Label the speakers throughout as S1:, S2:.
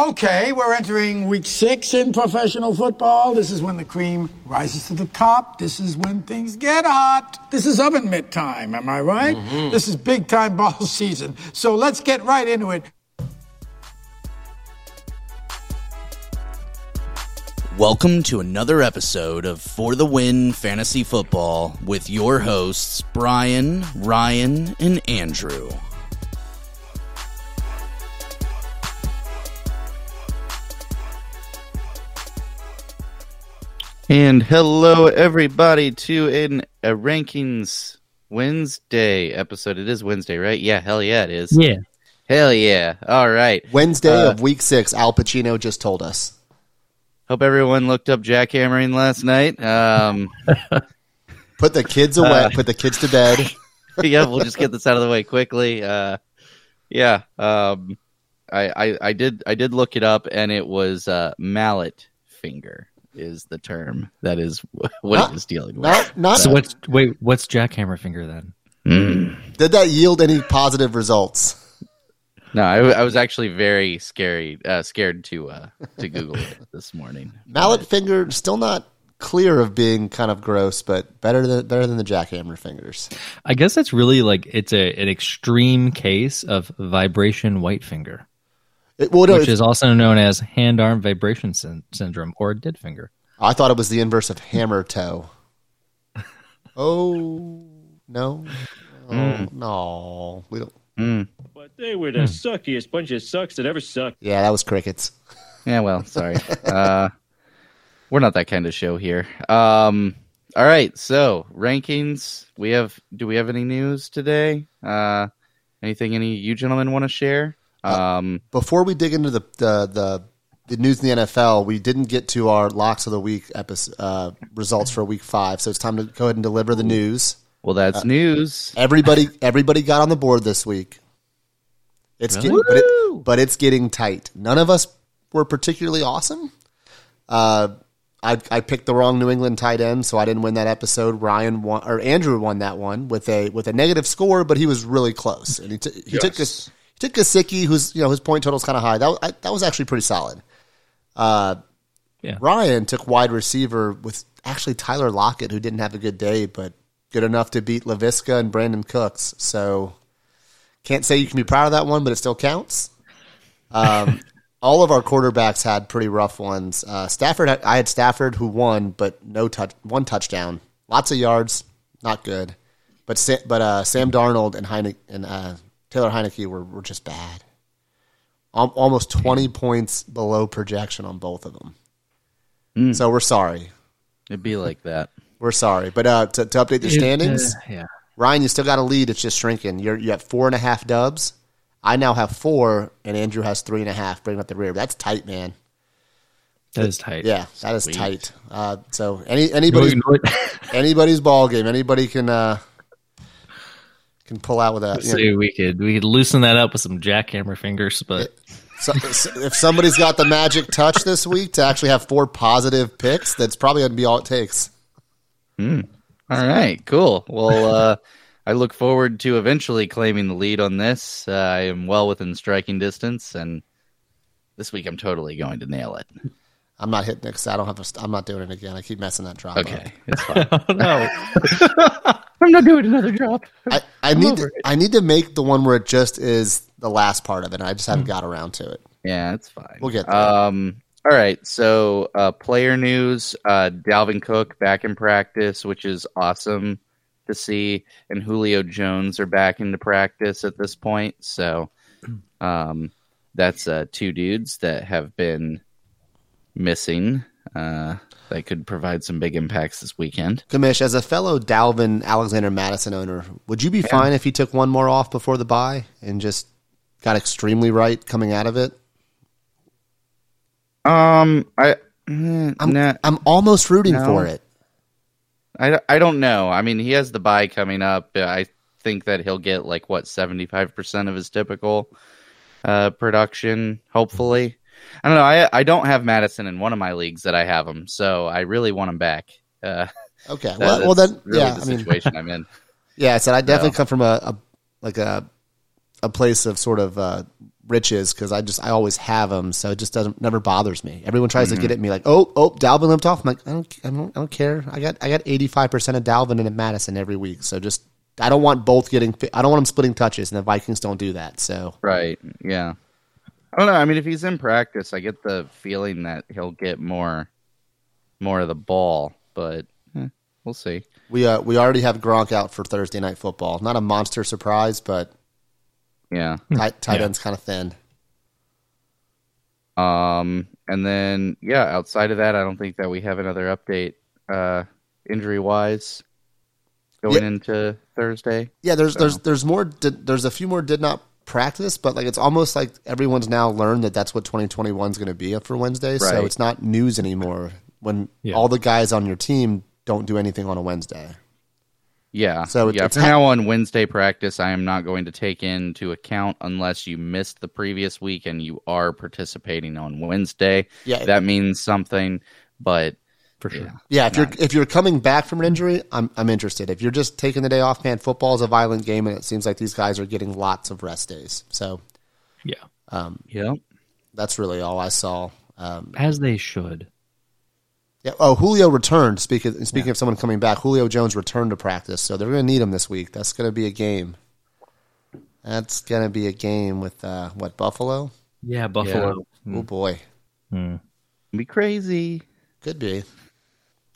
S1: Okay, we're entering week six in professional football. This is when the cream rises to the top. This is when things get hot. This is oven mitt time, am I right? Mm-hmm. This is big time ball season. So let's get right into it.
S2: Welcome to another episode of For the Win Fantasy Football with your hosts, Brian, Ryan, and Andrew.
S3: And hello, everybody, to in a rankings Wednesday episode. It is Wednesday, right? Yeah, hell yeah, it is.
S4: Yeah.
S3: Hell yeah. All right.
S5: Wednesday
S3: Uh,
S5: of week six, Al Pacino just told us.
S3: Hope everyone looked up jackhammering last night. Um,
S5: Put the kids
S3: Uh,
S5: away, put the kids to bed.
S3: yeah, we'll just get this out of the way quickly. Uh, yeah, um, I, I, I did I did look it up, and it was uh, mallet finger is the term that is what
S5: Not-
S3: it was dealing with.
S5: Not, not,
S4: So what's wait? What's jackhammer finger then?
S3: Mm.
S5: did that yield any positive results?
S3: No, I, I was actually very scary, uh, scared to uh, to Google it this morning.
S5: Mallet finger, still not clear of being kind of gross, but better than better than the jackhammer fingers.
S4: I guess that's really like it's a an extreme case of vibration white finger,
S5: It, well, no,
S4: which is also known as hand arm vibration syn- syndrome or dead finger.
S5: I thought it was the inverse of hammer toe. Oh no, oh, no, we don't.
S3: Mm.
S6: But they were the suckiest bunch of sucks that ever sucked.
S5: Yeah, that was crickets.
S3: Yeah, well, sorry. uh, we're not that kind of show here. Um, all right, so rankings. We have. Do we have any news today? Uh, anything any you gentlemen want to share? Um,
S5: Before we dig into the the the, the news in the NFL, we didn't get to our locks of the week episode uh, results for week five, so it's time to go ahead and deliver the news.
S3: well, that's news.
S5: Everybody, everybody got on the board this week. It's getting, but, it, but it's getting tight. None of us were particularly awesome. Uh, I I picked the wrong New England tight end, so I didn't win that episode. Ryan won, or Andrew won that one with a with a negative score, but he was really close, and he, t- he took
S6: Yes.
S5: a he took Gesicki, who's you know his point total's kind of high. That was, I, that was actually pretty solid. Uh,
S4: Yeah.
S5: Ryan took wide receiver with actually Tyler Lockett, who didn't have a good day, but good enough to beat Laviska and Brandin Cooks. So can't say you can be proud of that one, but it still counts. Um, all of our quarterbacks had pretty rough ones. Uh, Stafford, had, I had Stafford who won, but no touch, one touchdown, lots of yards, not good. But Sa- but uh, Sam Darnold and Heine- and uh, Taylor Heinicke were, were just bad. Al- almost twenty points below projection on both of them. So we're sorry.
S3: It'd be like that.
S5: We're sorry. But uh, to, to update the standings,
S4: Uh, yeah.
S5: Ryan, you still got a lead. It's just shrinking. You're you have four and a half dubs. I now have four, and Andrew has three and a half, bringing up the rear. That's tight, man.
S4: That is tight.
S5: Yeah, that is tight. Uh, so any anybody's
S4: You know what?
S5: anybody's ball game. Anybody can uh, can pull out with that.
S4: So we could we could loosen that up with some jackhammer fingers, but
S5: So, so if somebody's got the magic touch this week to actually have four positive picks, that's probably going to be all it takes.
S3: All right, cool. Well, uh, I look forward to eventually claiming the lead on this. Uh, I am well within striking distance, and this week I'm totally going to nail it.
S5: I'm not hitting it because I don't have. A, st- I'm not doing it again. I keep messing that drop. up.
S3: Okay, it's fine.
S4: no.
S3: I'm not doing another drop.
S5: I, I need to, I need to make the one where it just is the last part of it. and I just haven't got around to it.
S3: Yeah, it's fine.
S5: We'll get there.
S3: Um, all right. So, uh, player news: uh, Dalvin Cook back in practice, which is awesome to see, and Julio Jones are back into practice at this point. So, um, that's uh, two dudes that have been missing. Uh, that could provide some big impacts this weekend.
S5: Kamish, as a fellow Dalvin Alexander Mattison owner, would you be fine if he took one more off before the bye and just got extremely right coming out of it?
S3: Um, I.
S5: I'm,
S3: nah.
S5: I'm almost rooting
S3: No.
S5: for it.
S3: I, I don't know. I mean, he has the bye coming up. I think that he'll get like what seventy five percent of his typical uh, production. Hopefully, I don't know. I I don't have Mattison in one of my leagues that I have him, so I really want him back. Uh,
S5: Okay.
S3: that-
S5: Well, well then,
S3: really
S5: yeah.
S3: the
S5: I mean,
S3: situation I'm in.
S5: yeah. I said I definitely
S3: No.
S5: come from a, a like a a place of sort of uh, riches because I just I always have them, so it just doesn't never bothers me. Everyone tries to get at me like, oh oh, Dalvin limped off. I'm like, I don't I don't, I don't care. I got I got 85 percent of Dalvin and Mattison every week, so just I don't want both getting. I don't want them splitting touches, and the Vikings don't do that. So
S3: Right. Yeah. I don't know. I mean, if he's in practice, I get the feeling that he'll get more, more of the ball, but eh, we'll see.
S5: we uh we already have Gronk out for Thursday night football. Not a monster surprise, but
S3: Yeah.
S5: tight, tight
S4: Yeah.
S5: end's kind of thin.
S3: Um, and then yeah, outside of that, I don't think that we have another update, uh, injury wise, going
S5: Yeah.
S3: into Thursday.
S5: Yeah, there's there's
S3: So-
S5: there's more. Did, there's a few more did not practice, but like it's almost like everyone's now learned that that's what 2021 is going to be for Wednesday. So it's not news anymore when
S4: Yeah.
S5: all the guys on your team don't do anything on a Wednesday.
S3: Yeah.
S5: So it-
S3: yeah,
S5: it's
S3: from
S5: ha-
S3: now on, Wednesday practice, I am not going to take into account unless you missed the previous week and you are participating on Wednesday.
S5: Yeah.
S3: that means something. But
S4: for sure.
S3: yeah,
S5: Yeah, if you're if you're coming back from an injury, I'm I'm interested. If you're just taking the day off, man, football is a violent game, and it seems like these guys are getting lots of rest days. So
S4: Yeah,
S3: yeah,
S5: that's really all I saw. Um,
S4: as they should.
S5: yeah. Oh, Julio returned. Speaking speaking of someone coming back, Julio Jones returned to practice, so they're going to need him this week. That's going to be a game. That's going to be a game with uh, what Buffalo?
S4: Yeah, Buffalo.
S5: Oh boy,
S3: be crazy.
S5: could be,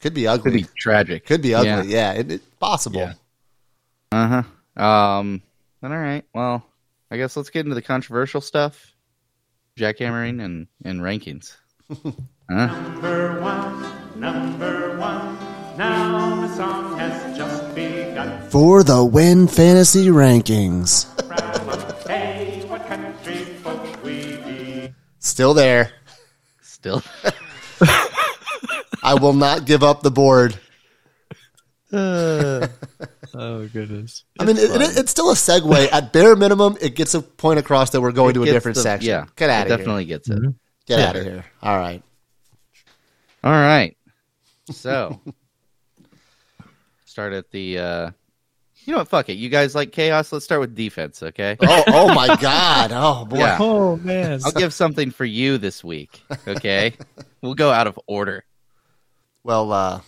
S5: could be ugly.
S3: Could be tragic.
S5: Could be ugly. Yeah, it, it, possible.
S4: Yeah.
S3: Uh huh. Um. Then all right. Well, I guess let's get into the controversial stuff. Jackhammering and and rankings. huh?
S7: Number one, number one. Now the song has just begun.
S5: For the win fantasy rankings,
S7: Hey, what country folk we be?
S5: still there.
S3: Still.
S5: I will not give up the board.
S4: Oh goodness.
S5: I mean, it, it, it's still a segue. At bare minimum, it gets a point across that we're going to a different
S3: the-
S5: section.
S3: Yeah.
S5: get out of
S3: it
S5: of
S3: Definitely gets it.
S5: Get out of here. All right.
S3: All right. So, start at the. uh You know what? Fuck it. You guys like chaos? Let's start with defense, okay?
S5: Oh, oh my God. Oh boy.
S3: Yeah.
S4: Oh man.
S3: I'll give something for you this week, okay? we'll go out of order.
S5: Well, uh,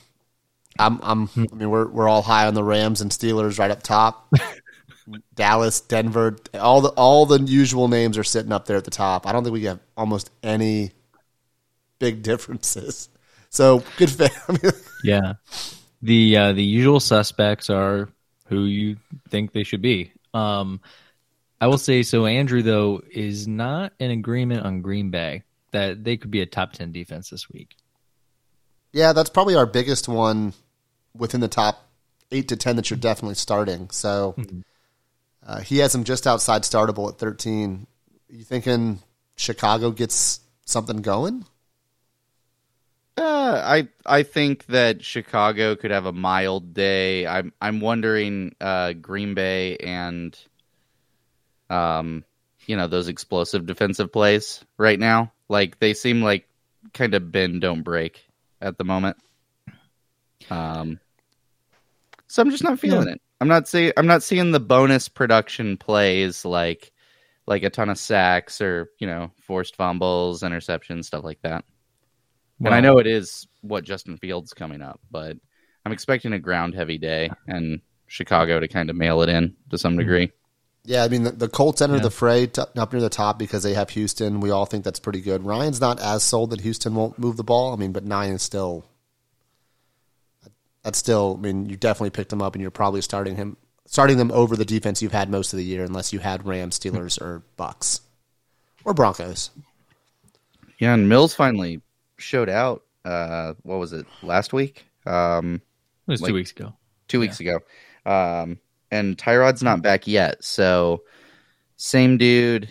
S5: I'm. I'm. I mean, we're we're all high on the Rams and Steelers right up top. Dallas, Denver, all the all the usual names are sitting up there at the top. I don't think we have almost any big differences. So good. I mean,
S4: Yeah. The uh, the usual suspects are who you think they should be. Um, I will say so. Andrew though is not in agreement on Green Bay that they could be a top ten defense this week.
S5: Yeah, that's probably our biggest one within the top eight to ten that you're definitely starting. So uh, he has him just outside startable at thirteen. You thinking Chicago gets something going?
S3: Uh, I I think that Chicago could have a mild day. I'm I'm wondering uh, Green Bay and um you know those explosive defensive plays right now. Like they seem like kind of bend don't break at the moment. Um, so I'm just not feeling it. I'm not seeing I'm not seeing the bonus production plays like like a ton of sacks or you know forced fumbles, interceptions, stuff like that. and I know it is what Justin Fields coming up, but I'm expecting a ground heavy day and Chicago to kind of mail it in to some degree.
S5: Yeah, I mean the, the Colts enter
S4: Yeah.
S5: the fray t- up near the top because they have Houston. We all think that's pretty good. Ryan's not as sold that Houston won't move the ball. I mean, but nine is still. That's still. I mean, you definitely picked him up, and you're probably starting him, starting them over the defense you've had most of the year, unless you had Rams, Steelers, or Bucks, or Broncos.
S3: Yeah, and Mills finally showed out. Uh, what was it last week? Um,
S4: It was
S3: Like-
S4: two weeks ago.
S3: two weeks ago. Um, and Tyrod's not back yet, so same dude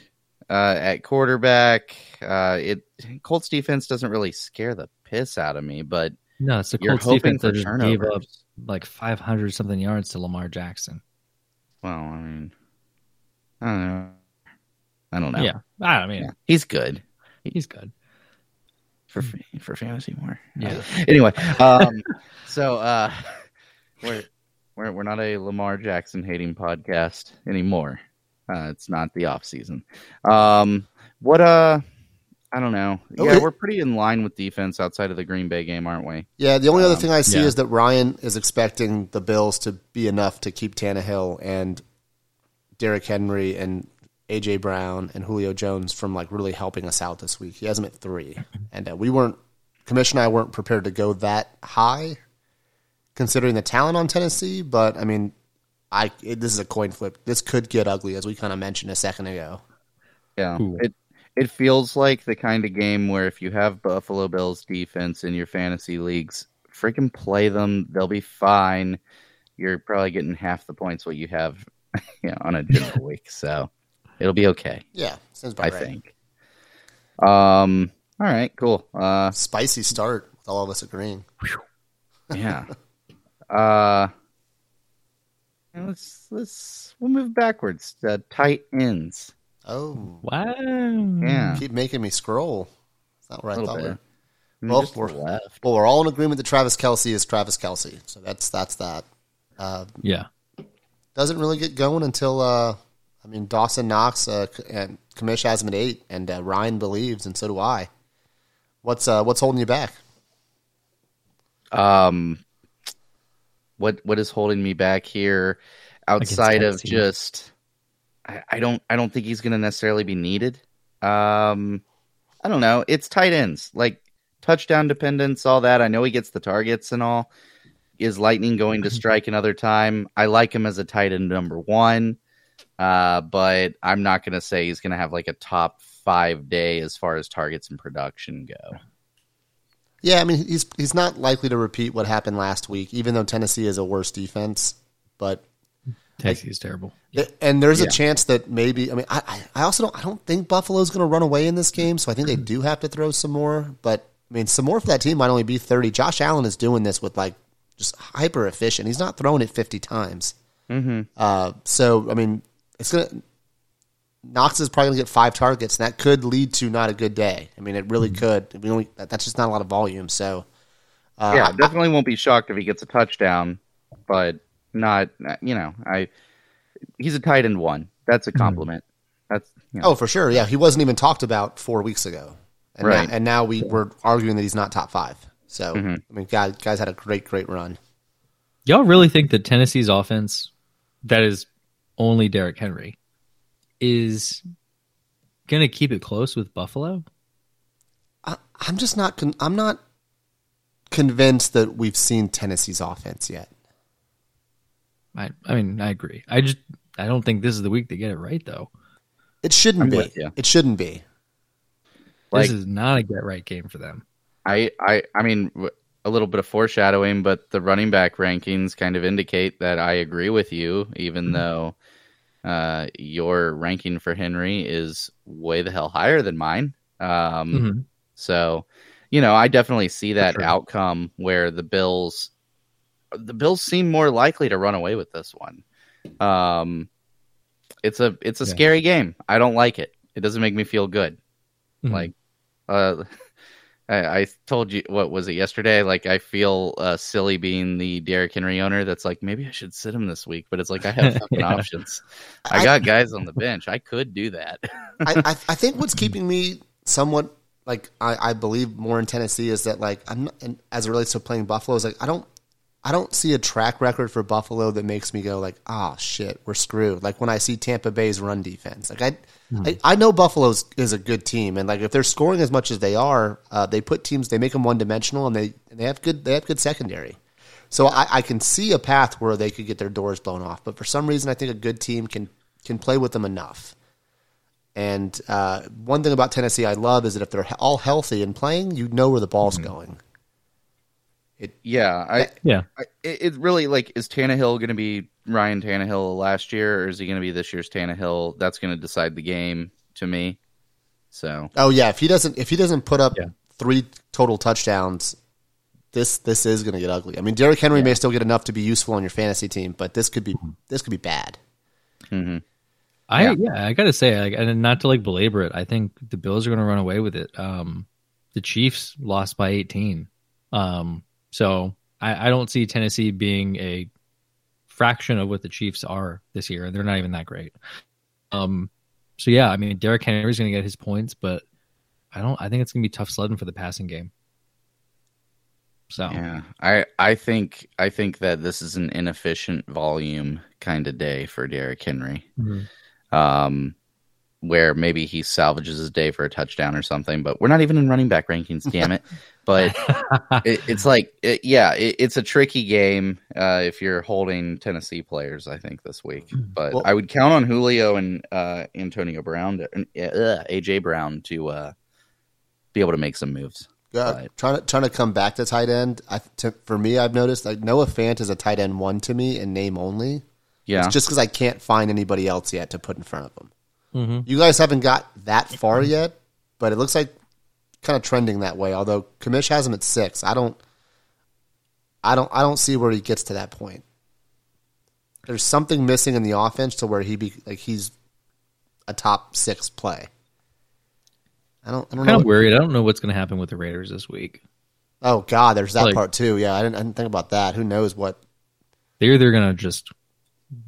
S3: uh, at quarterback. Uh, it Colts defense doesn't really scare the piss out of me, but
S4: No, it's the
S3: you're
S4: Colts
S3: hoping
S4: defense
S3: for
S4: that just gave up like 500 something yards to Lamar Jackson.
S3: Well, I mean, I don't know. I don't know.
S4: Yeah, I don't mean
S3: Yeah. he's good
S4: he's good.
S3: for for fantasy more.
S4: Yeah.
S3: anyway, um, so uh, we're we're we're not a Lamar Jackson hating podcast anymore. Uh, it's not the off season. Um, what uh, I don't know.
S5: Oh,
S3: Yeah, we're pretty in line with defense outside of the Green Bay game, aren't we?
S5: Yeah, the only other
S3: Um,
S5: thing I see
S4: yeah.
S5: is that Ryan is expecting the Bills to be enough to keep Tannehill and Derrick Henry and AJ Brown and Julio Jones from like really helping us out this week. He has them at three, and uh, we weren't. Commission and I weren't prepared to go that high, considering the talent on Tennessee. But I mean, I it, this is a coin flip. This could get ugly, as we kind of mentioned a second ago.
S3: Yeah.
S4: Ooh.
S3: It it feels like the kind of game where if you have Buffalo Bills defense in your fantasy leagues, freaking play them. They'll be fine. You're probably getting half the points what you have you know, on a general week, so it'll be okay.
S5: Yeah, sounds
S3: I
S5: right.
S3: think. Um. All right. Cool. Uh.
S5: Spicy start with all of us agreeing.
S3: Yeah. uh. Let's let's we'll move backwards. Uh, tight ends.
S5: Oh,
S4: Wow.
S3: Yeah.
S5: keep making me scroll. That's not where I
S3: A little
S5: thought.
S3: bit.
S5: we-
S3: Mm,
S5: Well,
S3: just
S5: we're-
S3: left.
S5: Well, we're all in agreement that Travis Kelce is Travis Kelce, so that's that's that. Uh,
S4: Yeah.
S5: doesn't really get going until uh, I mean Dawson Knox uh, and Kamish has him at eight, and uh, Ryan believes, and so do I. What's uh, what's holding you back?
S3: um what what is holding me back here outside of just I, I don't I don't think he's gonna necessarily be needed. Um I don't know. It's tight ends. Like touchdown dependence, all that. I know he gets the targets and all. Is Lightning going to strike another time? I like him as a tight end number one. Uh, but I'm not gonna say he's gonna have like a top five day as far as targets and production go.
S5: Yeah, I mean he's he's not likely to repeat what happened last week, even though Tennessee is a worse defense. But
S4: Tennessee is terrible.
S5: and there's
S3: Yeah.
S5: a chance that maybe I mean I I I also don't I don't think Buffalo's going to run away in this game, so I think they do have to throw some more. But I mean, some more for that team might only be thirty. Josh Allen is doing this with like just hyper efficient. He's not throwing it fifty times.
S3: Mm-hmm.
S5: Uh, so I mean, it's gonna Knox is probably gonna get five targets, and that could lead to not a good day. I mean, it really could. We only that's just not a lot of volume. So uh,
S3: yeah, definitely won't be shocked if he gets a touchdown, but not you know, I he's a tight end one. That's a compliment. That's you know,
S5: oh for sure, yeah, he wasn't even talked about four weeks ago, and
S3: Right.
S5: now, and now we we're arguing that he's not top five. So
S3: Mm-hmm.
S5: I mean, guys, guys had a great great run.
S4: Y'all really think that Tennessee's offense, that is only Derrick Henry, is going to keep it close with Buffalo?
S5: I, I'm just not. Con- I'm not convinced that we've seen Tennessee's offense yet.
S4: I, I mean, I agree. I just, I don't think this is the week to get it right, though.
S5: It shouldn't
S3: I'm
S5: be.
S3: with.
S5: It shouldn't be.
S3: Like-
S4: this is not a get right game for them.
S3: I I I mean a little bit of foreshadowing, but the running back rankings kind of indicate that I agree with you, even mm-hmm. though uh, your ranking for Henry is way the hell higher than mine. Um,
S4: Mhm.
S3: So, you know, I definitely see that
S4: sure.
S3: outcome where the Bills the Bills seem more likely to run away with this one. Um it's a it's a
S4: Yeah.
S3: scary game. I don't like it. It doesn't make me feel good.
S4: Mhm.
S3: Like uh I, I told you what was it yesterday? Like I feel uh, silly being the Derrick Henry owner. That's like maybe I should sit him this week, but it's like I have fucking
S4: Yeah.
S3: options. I
S5: I-
S3: got guys on the bench. I could do that.
S5: I, I, I think what's keeping me somewhat like I, I believe more in Tennessee is that like I'm not, and as it relates to playing Buffalo is like I don't I don't see a track record for Buffalo that makes me go like ah shit we're screwed like when I see Tampa Bay's run defense like I I, I know Buffalo is a good team and like if they're scoring as much as they are uh, they put teams they make them one dimensional and they and they have good they have good secondary so I, I can see a path where they could get their doors blown off but for some reason I think a good team can can play with them enough. And uh, one thing about Tennessee I love is that if they're all healthy and playing, you know where the ball's going.
S3: Yeah, I,
S4: Yeah.
S3: I it, it really like is Tannehill going to be Ryan Tannehill last year, or is he going to be this year's Tannehill? That's going to decide the game to me. So
S5: Oh yeah, if he doesn't if he doesn't put up
S4: Yeah.
S5: three total touchdowns, this this is going to get ugly. I mean, Derrick Henry may still get enough to be useful on your fantasy team, but this could be this could be bad.
S3: mhm.
S4: I
S3: Yeah.
S4: yeah, I gotta say, like, and not to like belabor it, I think the Bills are gonna run away with it. Um, the Chiefs lost by 18, um, so I, I don't see Tennessee being a fraction of what the Chiefs are this year. They're not even that great. Um, so yeah, I mean, Derrick Henry's going to get his points, but I don't. I think it's going to be tough sledding for the passing game. So
S3: Yeah, I I think I think that this is an inefficient volume kind of day for Derrick Henry.
S4: Mhm.
S3: Um, where maybe he salvages his day for a touchdown or something. But we're not even in running back rankings, damn it. But it, it's like, it, yeah, it, it's a tricky game uh, if you're holding Tennessee players. I think this week, but
S5: Well-
S3: I would count on Julio and uh, Antonio Brown, to, uh, AJ Brown, to uh, be able to make some moves.
S5: Yeah,
S3: Right.
S5: trying to trying to come back to tight end. I, to, for me, I've noticed like Noah Fant is a tight end one to me in name only.
S3: Yeah,
S5: It's just because I can't find anybody else yet to put in front of him.
S4: Mhm.
S5: You guys haven't got that far yet, but it looks like kind of trending that way. Although Kamish has him at six, I don't, I don't, I don't see where he gets to that point. There's something missing in the offense to where he be like he's a top six play. I don't, I don't
S4: kind
S5: know.
S4: of worried. I don't know what's going to happen with the Raiders this week.
S5: Oh God, there's that
S4: Like-
S5: part too. Yeah, I didn't, I didn't think about that. Who knows what?
S4: They're either going to just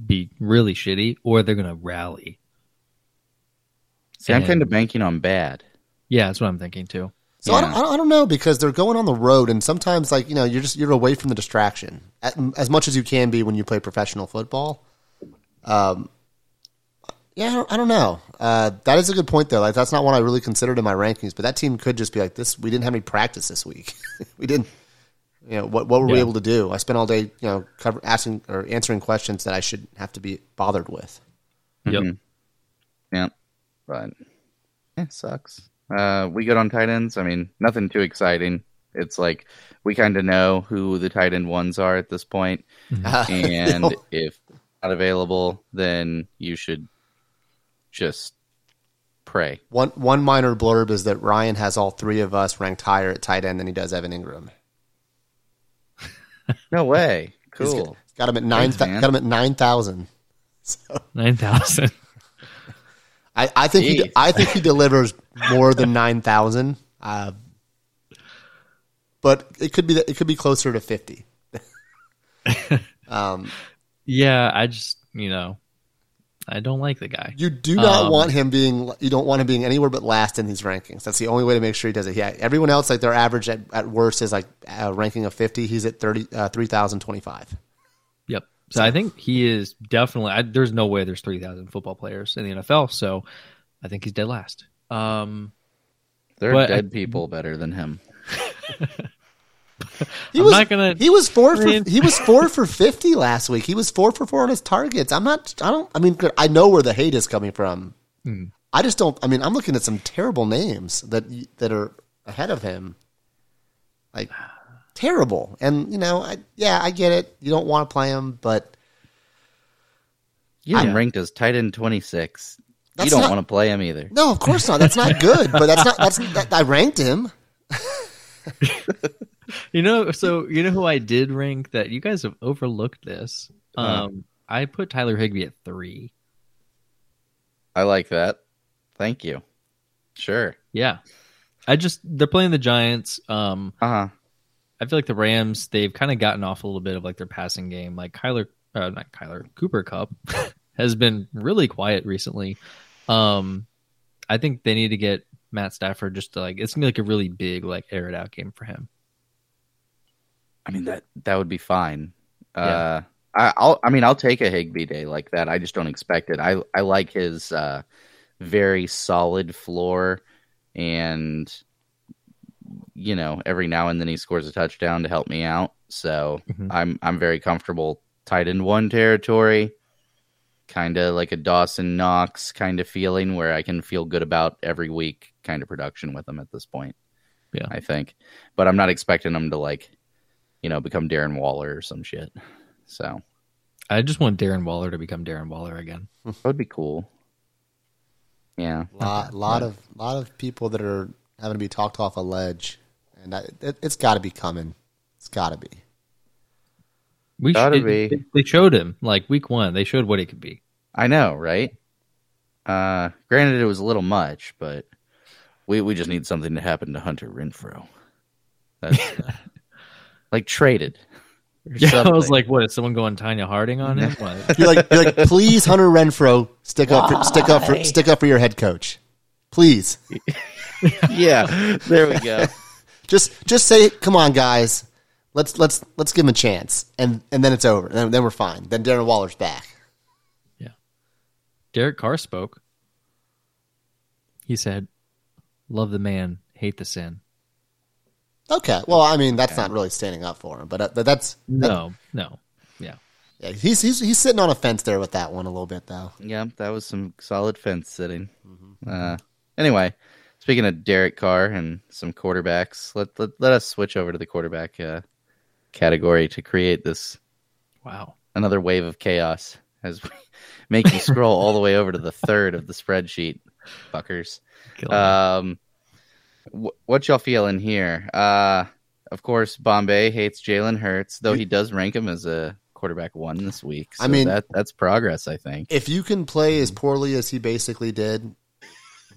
S4: be really shitty or they're going to rally.
S3: See, I'm kind of banking on bad.
S4: Yeah, that's what I'm thinking too.
S5: So I,
S3: Yeah.
S5: don't, I don't- I don't know because they're going on the road, and sometimes like you know you're just you're away from the distraction At- as much as you can be when you play professional football. Um, yeah, I don't, I don't know. Uh, that is a good point though. Like that's not one I really considered in my rankings, but that team could just be like this. We didn't have any practice this week. we didn't. You know what? What were we able to do? I spent all day, you know, cover, asking or answering questions that I shouldn't have to be bothered with.
S4: Yep.
S3: Mhm. Yeah, but it sucks. Uh, we good on tight ends. I mean, nothing too exciting. It's like we kind of know who the tight end ones are at this point, and if not available, then you should just pray.
S5: One one minor blurb is that Ryan has all three of us ranked higher at tight end than he does Evan Engram.
S3: No way.
S5: He's
S3: Cool.
S5: got, got him at nine.
S3: Thanks,
S5: got him at nine thousand. So
S4: Nine thousand.
S5: I, I think he I think he delivers more than nine thousand. Uh, but it could be it could be closer to fifty. um,
S4: yeah, I just you know, I don't like the guy.
S5: you do not
S4: Um,
S5: want him being you don't want him being anywhere but last in these rankings. That's the only way to make sure he does it. Yeah, everyone else like their average at, at worst is like a ranking of fifty. He's at thirty uh, three thousand twenty five.
S4: Yep. So I think he is definitely. I, there's no way there's three thousand football players in the NFL. So I think he's dead last. Um,
S3: There are
S4: But I-
S3: dead people better than him.
S5: He
S4: I'm
S5: was
S4: not gonna-
S5: He was four for he was four for fifty last week. He was four for four on his targets. I'm not. I don't. I mean, I know where the hate is coming from.
S4: Hmm.
S5: I just don't. I mean, I'm looking at some terrible names that that are ahead of him. Like terrible, and you know, I, yeah, I get it. You don't want to play him, but
S3: You
S4: I-
S3: ranked as tight end 26. You don't
S5: not-
S3: want to play him either.
S5: no, of course not. That's not good. but that's not. That's that, I ranked him.
S4: you know, so you know who I did rank that you guys have overlooked this. Um, I put Tyler Higbee at three.
S3: I like that. Thank you. Sure.
S4: Yeah, I just they're playing the Giants. Um,
S3: Uh huh.
S4: I feel like the Rams they've kind of gotten off a little bit of like their passing game. Like Kyler, uh, not Kyler Cooper Kupp has been really quiet recently. Um, I think they need to get Matt Stafford just to like it's gonna be like a really big like air it out game for him.
S3: I mean that that would be fine.
S4: Yeah.
S3: Uh, I, I'll. I mean, I'll take a Higbee day like that. I just don't expect it. I I like his uh, very solid floor, and you know, every now and then he scores a touchdown to help me out. So
S4: Mhm.
S3: I'm I'm very comfortable tight end one territory, kind of like a Dawson Knox kind of feeling where I can feel good about every week kind of production with him at this point.
S4: Yeah.
S3: I think, but I'm not expecting him to like, you know, become Darren Waller or some shit. So
S4: I just want Darren Waller to become Darren Waller again.
S3: that would be cool. Yeah,
S5: lot, lot of lot of people that are having to be talked off a ledge, and I, it, it's got to be coming. It's got to be.
S4: We
S3: Gotta
S4: should,
S3: be.
S4: They, they showed him like week one. They showed what he could be.
S3: I know, right? Uh, granted, it was a little much, but we we just need something to happen to Hunter Renfrow. That's like traded. or
S4: Yeah, I was like, what? Is someone going Tonya Harding on him? What?
S5: You're like, you're like, please, Hunter Renfrow, stick up, for, stick up, for, stick up for your head coach, please.
S3: yeah, there we go.
S5: Just, just say, come on, guys, let's let's let's give him a chance, and and then it's over. Then, then we're fine. Then Darren Waller's back.
S4: Yeah, Derek Carr spoke. He said, "Love the man, hate the sin."
S5: Okay, well, I mean, that's not really standing up for him, but uh, but that's
S4: No, no, yeah.
S5: yeah, he's he's he's sitting on a fence there with that one a little bit though.
S3: Yeah, that was some solid fence sitting. Uh, anyway, speaking of Derek Carr and some quarterbacks, let let, let us switch over to the quarterback uh, category to create this
S4: Wow.
S3: another wave of chaos as we make you scroll all the way over to the third of the spreadsheet, fuckers. Um, wh- what y'all feeling here? Uh, of course, Bombay hates Jalen Hurts, though he does rank him as a quarterback one this week.
S5: I mean-
S3: that that's progress, I think.
S5: If you can play as poorly as he basically did,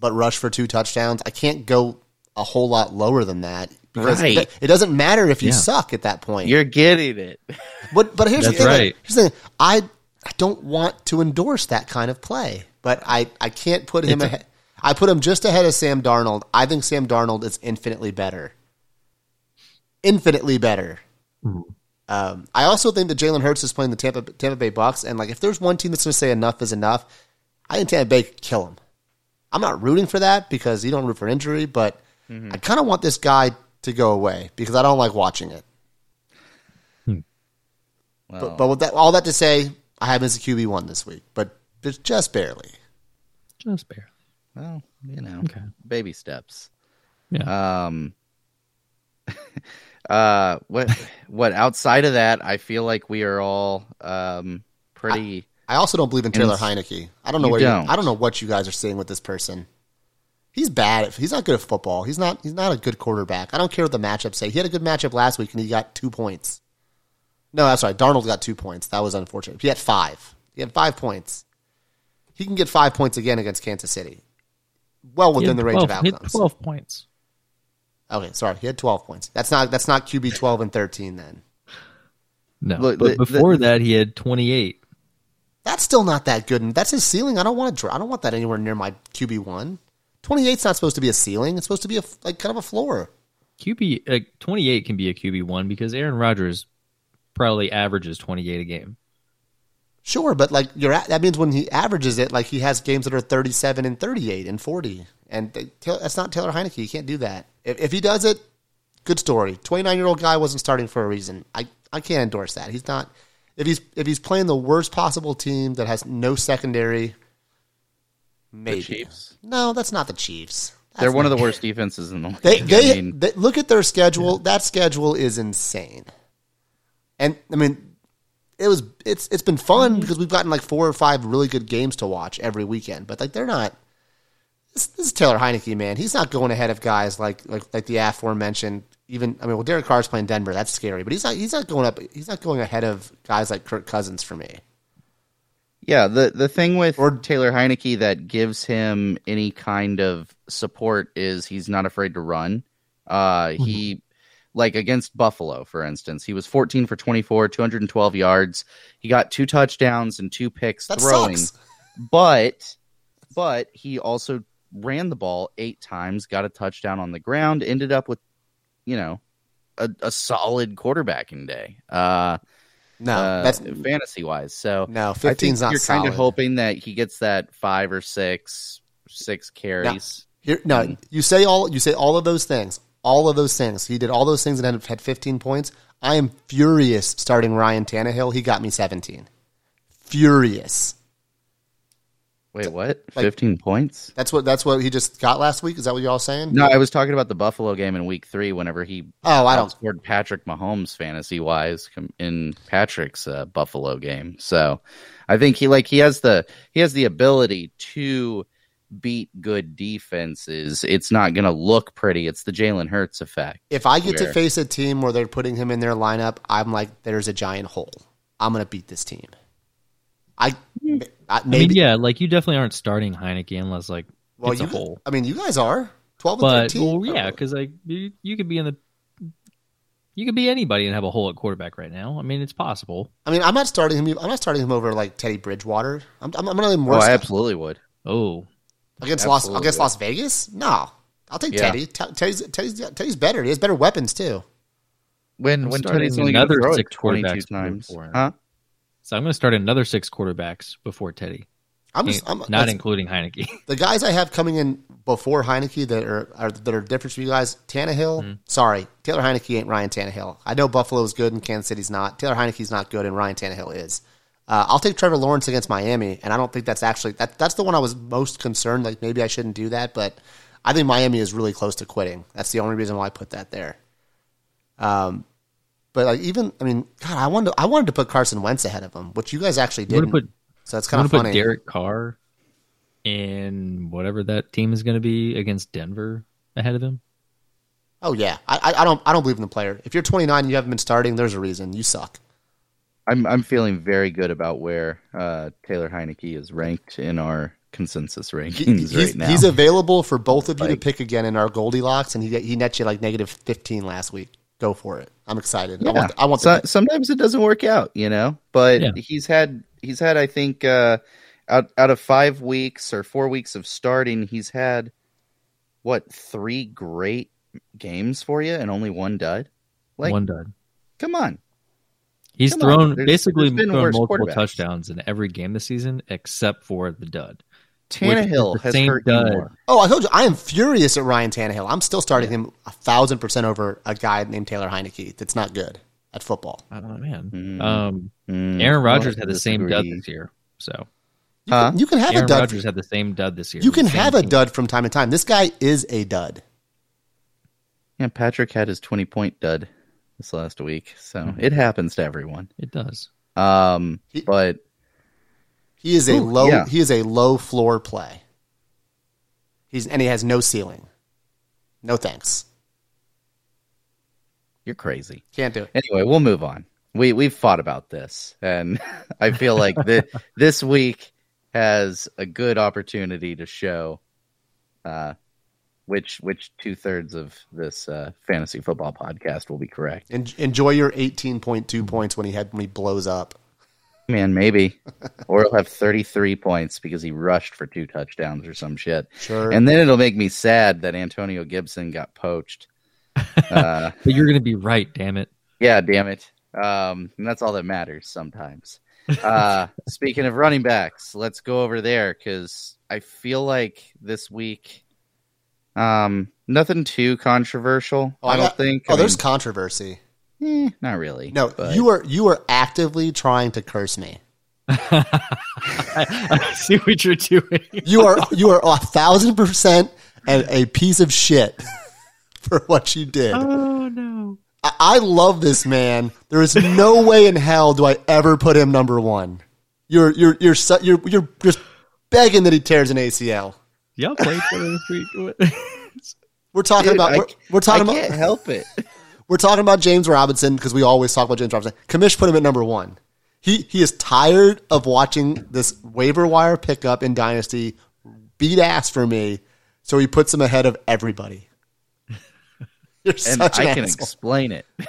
S5: but rush for two touchdowns, I can't go a whole lot lower than that because
S3: Right.
S5: it, doesn't matter if you
S4: Yeah.
S5: suck at that point.
S3: You're getting it.
S5: But but here's the thing.
S4: right.
S5: here's the thing. I I don't want to endorse that kind of play, but I I can't put him
S4: It's
S5: ahead. I put him just ahead of Sam Darnold. I think Sam Darnold is infinitely better. Infinitely better. Um, I also think that Jalen Hurts is playing the Tampa Tampa Bay Bucks, and like if there's one team that's going to say enough is enough, I think Tampa Bay could kill him. I'm not rooting for that because you don't root for injury, but I kind of want this guy to go away because I don't like watching it.
S3: Well,
S5: But, but with that, all that to say, I have him as a QB one this week, but just- just barely.
S4: Just barely.
S3: well, you know,
S4: Okay.
S3: baby steps.
S4: Yeah.
S3: Um, uh, what what outside of that, I feel like we are all um pretty.
S5: I also don't believe in Taylor
S3: it's-
S5: Heinicke. I don't know
S3: you
S5: what
S3: don't.
S5: I don't know what you guys are seeing with this person. He's bad. At, he's not good at football. He's not. He's not a good quarterback. I don't care what the matchup say. He had a good matchup last week and he got two points. No, that's right. Darnold got two points. That was unfortunate. He had five. He had five points. He can get five points again against Kansas City. Well within
S4: had
S5: the range
S4: 12
S5: of
S4: he had
S5: outcomes.
S4: Twelve points.
S5: Okay, sorry. He had twelve points. That's not. That's not QB twelve and thirteen then.
S4: No,
S3: Look,
S4: but
S3: the-
S4: before
S3: the-
S4: that, he had twenty-eight.
S5: That's still not that good. And that's his ceiling. I don't want to. I don't want that anywhere near my QB one. Twenty eight's not supposed to be a ceiling. It's supposed to be a like kind of a floor.
S4: QB uh, twenty-eight can be a QB one because Aaron Rodgers probably averages twenty-eight a game.
S5: Sure, but like you're at, that means when he averages it, like he has games that are thirty seven and thirty eight and forty, and they, that's not Taylor Heinicke. You can't do that. If, if he does it, good story. Twenty nine year old guy wasn't starting for a reason. I I can't endorse that. He's not. If he's if he's playing the worst possible team that has no secondary, maybe.
S3: Chiefs.
S5: No, that's not the Chiefs. That's
S3: They're one of the worst defenses in the league.
S5: They,
S3: I mean,
S5: they look at their schedule. That schedule is insane, and I mean, it was it's it's been fun because we've gotten like four or five really good games to watch every weekend. But like they're not. This, this is Taylor Heinicke, man. He's not going ahead of guys like like like the aforementioned. Even I mean, well, Derek Carr's playing Denver. That's scary, but he's not. He's not going up. He's not going ahead of guys like Kirk Cousins for me.
S3: yeah, the the thing with
S5: Or-
S3: Taylor Heinicke that gives him any kind of support is he's not afraid to run. Uh, he like against Buffalo, for instance, he was 14 for 24, 212 yards. He got two touchdowns and two picks
S5: That
S3: throwing.
S5: sucks.
S3: but but he also ran the ball eight times, got a touchdown on the ground, ended up with you know a, a solid quarterbacking day. Uh,
S5: No,
S3: uh,
S5: that's
S3: fantasy wise. So
S5: no.
S3: I think
S5: 15's not
S3: you're
S5: solid.
S3: kind of hoping that he gets that five or six six carries.
S5: Here, no, you say all you say all of those things. All of those things. He did all those things and had, had 15 points. I am furious starting Ryan Tannehill. He got me 17. Furious.
S3: Wait, what?
S5: Like-
S3: Fifteen points?
S5: That's what that's what he just got last week. Is that what y'all saying?
S3: No, I was talking about the Buffalo game in Week Three. Whenever he
S5: Oh, I don't.
S3: scored Patrick Mahomes fantasy wise in Patrick's uh, Buffalo game. So I think he like he has the he has the ability to beat good defenses. It's not going to look pretty. It's the Jalen Hurts effect.
S5: If I get to face a team where they're putting him in their lineup, I'm like, there's a giant hole. I'm gonna beat this team. I, I
S4: I
S5: maybe.
S4: mean, yeah, like you definitely aren't starting Heinicke unless like
S5: well,
S4: it's
S5: you.
S4: a hole.
S5: I mean, you guys are 12 and
S4: But
S5: 13.
S4: well, yeah, because like you, you could be in the You could be anybody and have a hole at quarterback right now. I mean, it's possible.
S5: I mean, I'm not starting him. I'm not starting him over like Teddy Bridgewater. I'm, I'm, I'm going to
S3: Oh,
S5: worse
S3: I absolutely would.
S4: Oh,
S5: against Las
S3: absolutely.
S5: against Las Vegas. No, I'll take
S3: Yeah.
S5: Teddy. Te- Teddy's, Teddy's Teddy's better. He has better weapons too.
S3: When
S4: I'm
S3: when Teddy's only
S4: another
S3: to throw it
S4: six
S3: 22
S4: quarterbacks
S3: times. Huh?
S4: So I'm going to start another six quarterbacks before Teddy,
S5: I'm just I'm,
S4: not including Heinicke.
S5: the guys I have coming in before Heinicke that are, are that are different for you guys. Tannehill, sorry, Taylor Heinicke ain't Ryan Tannehill. I know Buffalo's good and Kansas City's not. Taylor Heinicke's not good and Ryan Tannehill is. Uh, I'll take Trevor Lawrence against Miami, and I don't think that's actually that. That's the one I was most concerned. Like maybe I shouldn't do that, but I think Miami is really close to quitting. That's the only reason why I put that there. Um, but like even I mean, God, I wanted to, I wanted to put Carson Wentz ahead of him, which you guys actually didn't.
S4: put
S5: so that's kind of
S4: to put
S5: funny.
S4: Derek Carr in whatever that team is going to be against Denver ahead of him.
S5: Oh yeah, I, I I don't I don't believe in the player. If you're 29 and you haven't been starting, there's a reason you suck.
S3: I'm I'm feeling very good about where uh, Taylor Heinicke is ranked in our consensus rankings
S5: he's,
S3: right now.
S5: he's available for both of you to pick again in our Goldilocks, and he he net you like negative 15 last week. Go for it. I'm excited. I
S3: Yeah.
S5: want I want
S3: So- sometimes it doesn't work out, you know. But
S4: Yeah.
S3: he's had he's had I think uh, out out of five weeks or four weeks of starting, he's had what three great games for you and only one dud. Like,
S4: One dud.
S3: come on,
S4: He's
S3: Come on,
S4: thrown
S3: there's-
S4: basically
S3: there's
S4: thrown multiple touchdowns in every game this season except for the dud.
S3: Tannehill
S4: the
S3: has hurt you more.
S5: Oh, I told you I am furious at Ryan Tannehill. I'm still starting him a thousand percent over a guy named Taylor Heinicke. That's not good at football.
S4: Oh man.
S3: Mm.
S4: Um,
S3: Mm,
S4: Aaron
S3: well,
S4: Rodgers
S3: I
S4: had the same dud this year. So
S5: You,
S3: Huh?
S5: can, you can have
S4: Aaron
S5: a dud.
S4: Rodgers had the same dud this year.
S5: you can have a
S4: team.
S5: dud from time to time. This guy is a dud.
S3: Yeah, Patrick had his twenty point dud this last week, so
S4: Mm-hmm.
S3: it happens to everyone.
S4: It does.
S3: Um,
S5: He-
S3: but
S5: He is a
S3: Ooh,
S5: low.
S3: yeah.
S5: He is a low floor play. He's and he has no ceiling. No thanks.
S3: you're crazy.
S5: Can't do it.
S3: Anyway, we'll move on. We we've fought about this, and I feel like the, this week has a good opportunity to show uh, which which two thirds of this uh, fantasy football podcast will be correct.
S5: En- enjoy your 18.2 points when he had when he blows up.
S3: Man, maybe, or he'll have thirty three points because he rushed for two touchdowns or some shit.
S5: Sure.
S3: And then it'll make me sad that Antonio Gibson got poached. Uh,
S4: But you're going to be right, damn it.
S3: Yeah, damn it. Um, and that's all that matters sometimes. Uh, speaking of running backs, let's go over there because I feel like this week, um, nothing too controversial.
S5: Oh,
S3: I don't
S5: got-
S3: think.
S5: Oh,
S3: I
S5: there's
S3: mean,
S5: controversy.
S3: Eh, not really.
S5: No,
S3: but-
S5: you are you are actively trying to curse me.
S4: I see what you're doing.
S5: You are you are a thousand percent and a piece of shit for what you did.
S4: Oh no.
S5: I, I love this man. There is no way in hell do I ever put him number one. You're you're you're su- you're you're just begging that he tears an ACL.
S4: Y'all played each this week.
S5: We're talking
S3: Dude,
S5: about
S3: I-
S5: we're, we're talking
S3: I
S5: about
S3: can't help it.
S5: We're talking about James Robinson because we always talk about James Robinson. Kamish put him at number one. He he is tired of watching this waiver wire pickup in Dynasty beat ass for me, so he puts him ahead of everybody. You're
S3: and
S5: such an
S3: I can
S5: asshole.
S3: explain it.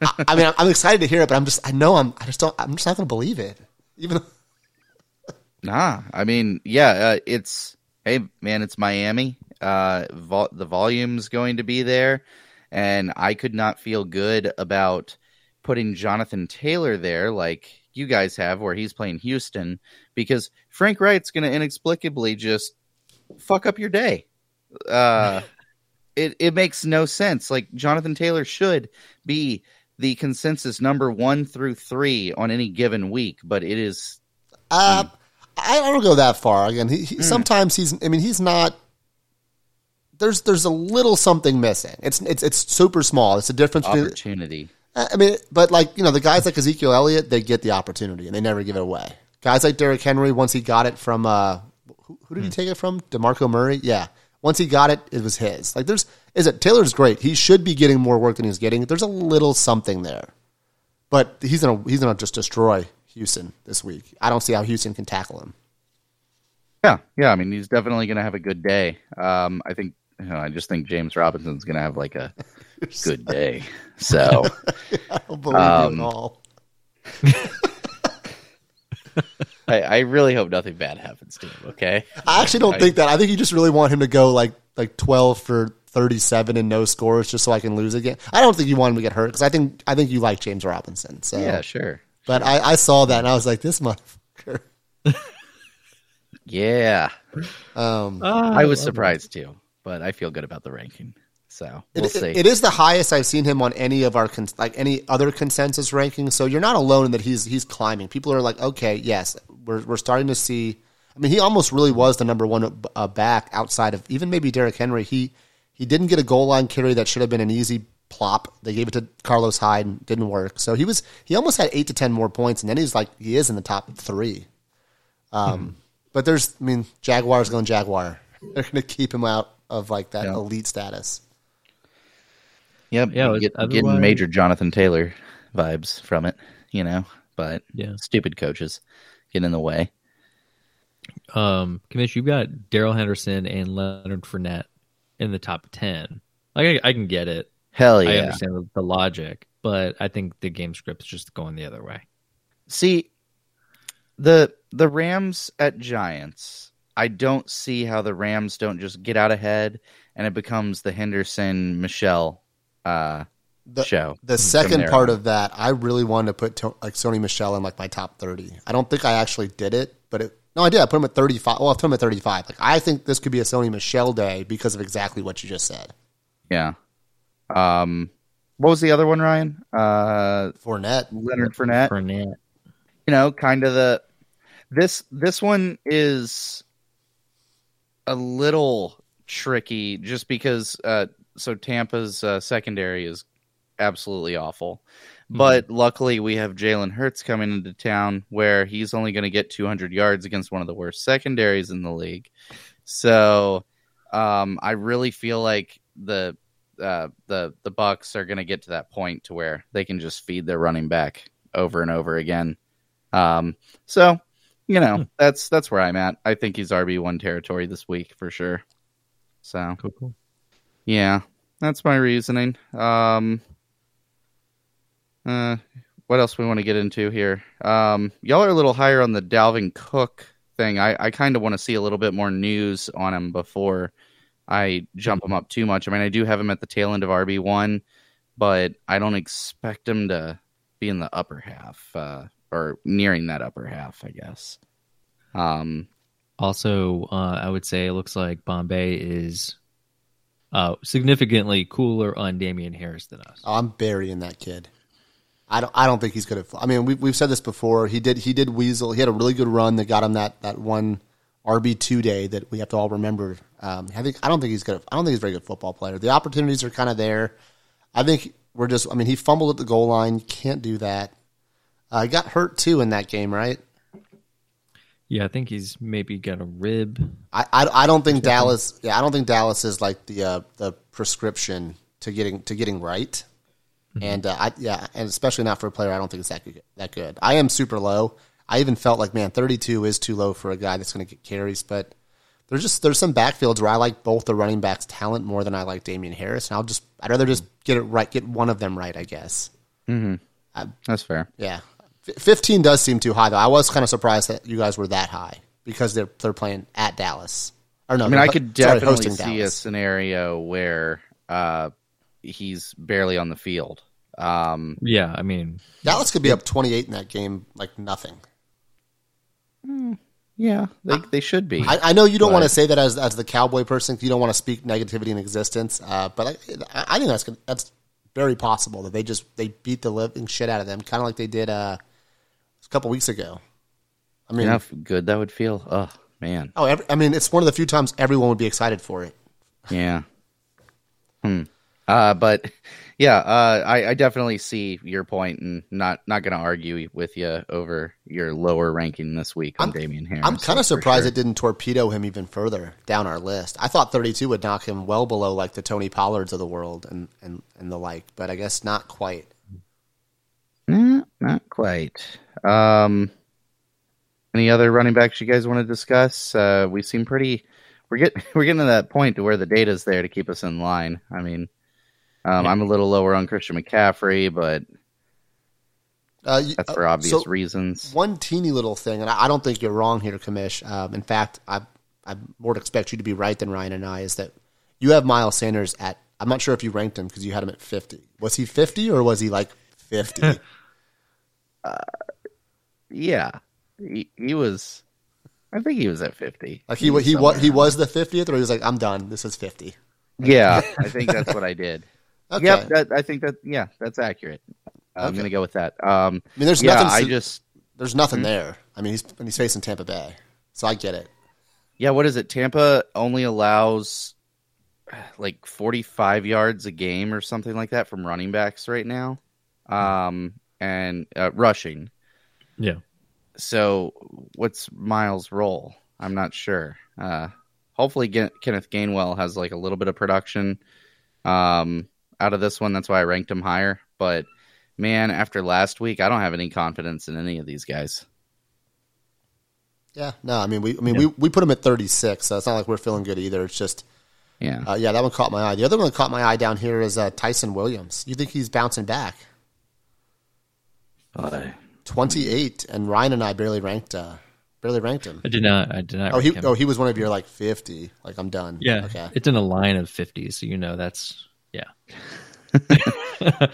S5: I, I mean, I'm, I'm excited to hear it, but I'm just I know I'm I just don't I'm just not going to believe it. Even though,
S3: Nah, I mean, yeah, uh, it's hey man, it's Miami. Uh, vol- the volume's going to be there, and I could not feel good about putting Jonathan Taylor there like you guys have, where he's playing Houston, because Frank Reich's going to inexplicably just fuck up your day. Uh, it it makes no sense. Like Jonathan Taylor should be the consensus number one through three on any given week, but it is
S5: uh, I don't go that far. Again, he, he, sometimes he's I mean he's not. There's there's a little something missing. It's it's it's super small. It's a difference between
S3: opportunity.
S5: I mean, but like you know, the guys like Ezekiel Elliott, they get the opportunity and they never give it away. Guys like Derrick Henry, once he got it from uh, who, who did he take it from? Demarco Murray. Yeah, once he got it, it was his. Like there's is it Taylor's great. He should be getting more work than he's getting. There's a little something there, but he's gonna he's gonna just destroy Houston this week. I don't see how Houston can tackle him.
S3: Yeah, yeah. I mean, he's definitely going to have a good day. Um, I think. You know, I just think James Robinson's going to have like a good day. So
S5: I don't believe you
S3: Um,
S5: at all.
S3: I, I really hope nothing bad happens to him. Okay.
S5: I actually don't
S3: I-
S5: think that. I think you just really want him to go like like twelve for thirty seven and no scores, just so I can lose again. I don't think you want him to get hurt because I think I think you like James Robinson. So
S3: Yeah, sure.
S5: But I, I saw that and I was like, this motherfucker.
S3: Yeah.
S5: Um,
S3: I was surprised too, but I feel good about the ranking. So we'll
S5: it,
S3: see.
S5: it- it is the highest I've seen him on any of our con- like any other consensus rankings. So you're not alone in that he's he's climbing. People are like, okay, yes, we're we're starting to see. I mean, he almost really was the number one uh, back outside of even maybe Derrick Henry. He he didn't get a goal line carry that should have been an easy plop. They gave it to Carlos Hyde and didn't work. So he was he almost had eight to ten more points, and then he's like he is in the top three. Um, but there's I mean Jaguars going Jaguar. They're going to keep him out of like that
S3: Yeah.
S5: elite status.
S3: Yep.
S4: Yeah,
S3: get,
S4: otherwise-
S3: getting major Jonathan Taylor vibes from it, you know, but
S4: Yeah.
S3: stupid coaches get in the way.
S4: Um, Commish, you've got Darrell Henderson and Leonard Fournette in the top ten. Like I, I can get it.
S3: Hell yeah.
S4: I understand the, the logic, but I think the game script is just going the other way.
S3: See, the the Rams at Giants. I don't see how the Rams don't just get out ahead and it becomes the Henderson Michel uh,
S5: The,
S3: show.
S5: The second part of that, I really wanted to put to, like Sony Michel in like my top thirty. I don't think I actually did it, but it, no, I did. I put him at thirty five. Well, I put him at thirty five. Like I think this could be a Sony Michel day because of exactly what you just said.
S3: yeah. Um, what was the other one, Ryan? Uh,
S5: Fournette,
S3: Leonard Fournette.
S4: Fournette.
S3: you know, kind of the this this one is a little tricky just because uh so Tampa's uh, secondary is absolutely awful. But luckily we have Jalen Hurts coming into town where he's only going to get 200 yards against one of the worst secondaries in the league. So um I really feel like the uh, the the Bucs are going to get to that point to where they can just feed their running back over and over again. Um, so you know that's that's where I'm at. I think he's RB one territory this week for sure. So
S4: Cool, cool.
S3: yeah, that's my reasoning. Um, uh, what else we want to get into here? Um, y'all are a little higher on the Dalvin Cook thing. I, I kind of want to see a little bit more news on him before I jump him up too much. I mean, I do have him at the tail end of RB one, but I don't expect him to be in the upper half uh, or nearing that upper half. I guess. Um,
S4: Also, uh, I would say it looks like Bombay is uh, significantly cooler on Damien Harris than us.
S5: oh, I'm burying that kid. I don't. I don't think he's good at. I mean, we've we've said this before. He did. He did weasel. He had a really good run that got him that that one RB two day that we have to all remember. Um, I think. I don't think he's good. At, I don't think he's a very good football player. The opportunities are kind of there. I think we're just. I mean, he fumbled at the goal line. Can't do that. Uh, got hurt too in that game, right?
S4: Yeah, I think he's maybe got a rib.
S5: I, I, I don't think Dallas. Yeah, I don't think Dallas is like the uh, the prescription to getting to getting right. And uh, I yeah, and especially not for a player. I don't think it's that good, that good. I am super low. I even felt like man, 32 is too low for a guy that's going to get carries. But there's just there's some backfields where I like both the running backs' talent more than I like Damien Harris. And I'll just I'd rather just get it right, get one of them right. I guess.
S3: that's fair.
S5: Yeah, F- 15 does seem too high though. I was kind of surprised that you guys were that high because they're they're playing at Dallas. Or no,
S3: I mean, I could
S5: sorry,
S3: definitely
S5: hosting
S3: see a scenario where uh, he's barely on the field. Um,
S4: Yeah, I mean,
S5: Dallas could be up 28 in that game like nothing.
S3: yeah, they, they should be.
S5: I, I know you don't
S3: But-
S5: want to say that as as the cowboy person. 'cause You don't want to speak negativity in existence. Uh, but I, I think that's that's very possible that they just they beat the living shit out of them, kind of like they did uh, a couple weeks ago. I mean,
S3: you know how good that would feel. Oh man,
S5: oh, every, I mean, it's one of the few times everyone would be excited for it.
S3: yeah. Hmm. Uh, but yeah, uh, I, I definitely see your point, and not not going to argue with you over your lower ranking this week on Damien Harris.
S5: I'm kind of surprised
S3: sure.
S5: it didn't torpedo him even further down our list. I thought 32 would knock him well below like the Tony Pollards of the world and and and the like, but I guess not quite.
S3: Eh, not quite. Um, any other running backs you guys want to discuss? Uh, we seem pretty. We're getting we're getting to that point to where the data's there to keep us in line. I mean, Um, I'm a little lower on Christian McCaffrey, but
S5: Uh, you-
S3: that's
S5: uh,
S3: for obvious
S5: so
S3: reasons.
S5: One teeny little thing, and I, I don't think you're wrong here, Commish. Um, in fact, I I more expect you to be right than Ryan and I. Is that you have Miles Sanders at? I'm not sure if you ranked him because you had him at 50. Was he 50 or was he like 50?
S3: Yeah, he, he was. I think he was at 50.
S5: like he wa- he wa- he was the 50th, or he was like, I'm done. This is 50.
S3: Yeah, I think that's what I did.
S5: Okay.
S3: Yep, that, I think that. Yeah, that's accurate. I'm
S5: Okay.
S3: gonna go with that. Um,
S5: I mean, there's
S3: yeah,
S5: nothing.
S3: I just
S5: there's nothing there. I mean, he's and he's facing Tampa Bay, so I get it.
S3: yeah. What is it? Tampa only allows like 45 yards a game or something like that from running backs right now, um, and uh, rushing.
S4: Yeah.
S3: So what's Miles' role? I'm not sure. Uh, hopefully, Gen- Kenneth Gainwell has like a little bit of production um, out of this one. That's why I ranked him higher. But man, after last week, I don't have any confidence in any of these guys.
S5: Yeah, no, I mean, we I mean we, we put him at 36, so it's not like we're feeling good either. It's just,
S3: Yeah,
S5: uh, yeah, that one caught my eye. The other one that caught my eye down here is uh, Ty'Son Williams. You think he's bouncing back? 28, and Ryan and I barely ranked uh, barely ranked him.
S4: I did not. I did not.
S5: Oh, he
S4: him.
S5: oh he was one of your like 50. Like I'm done.
S4: yeah.
S5: Okay.
S4: It's in a line of 50, so you know that's yeah.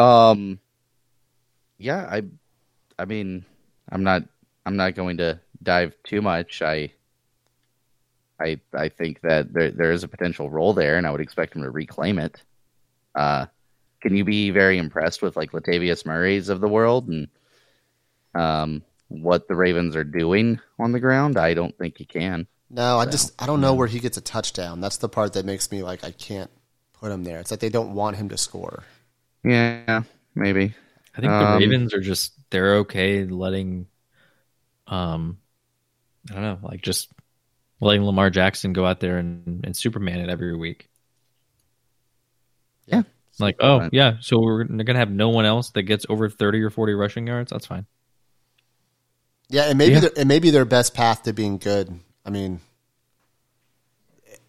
S3: Um, yeah, I, I mean, I'm not, I'm not going to dive too much. I, I, I think that there there is a potential role there, and I would expect him to reclaim it. Uh, can you be very impressed with like Latavius Murray's of the world and, um, what the Ravens are doing on the ground? I don't think you can.
S5: No, I just I don't know where he gets a touchdown. That's the part that makes me like I can't put him there. It's like they don't want him to score.
S3: Yeah, maybe.
S4: I think the
S3: Um,
S4: Ravens are just they're okay letting um I don't know, like just letting Lamar Jackson go out there and, and Superman it every week.
S3: Yeah.
S4: Like, oh
S3: Right.
S4: yeah, so we're gonna have no one else that gets over thirty or forty rushing yards. That's fine.
S5: Yeah, and maybe
S4: Yeah.
S5: their- it may be their best path to being good. I mean,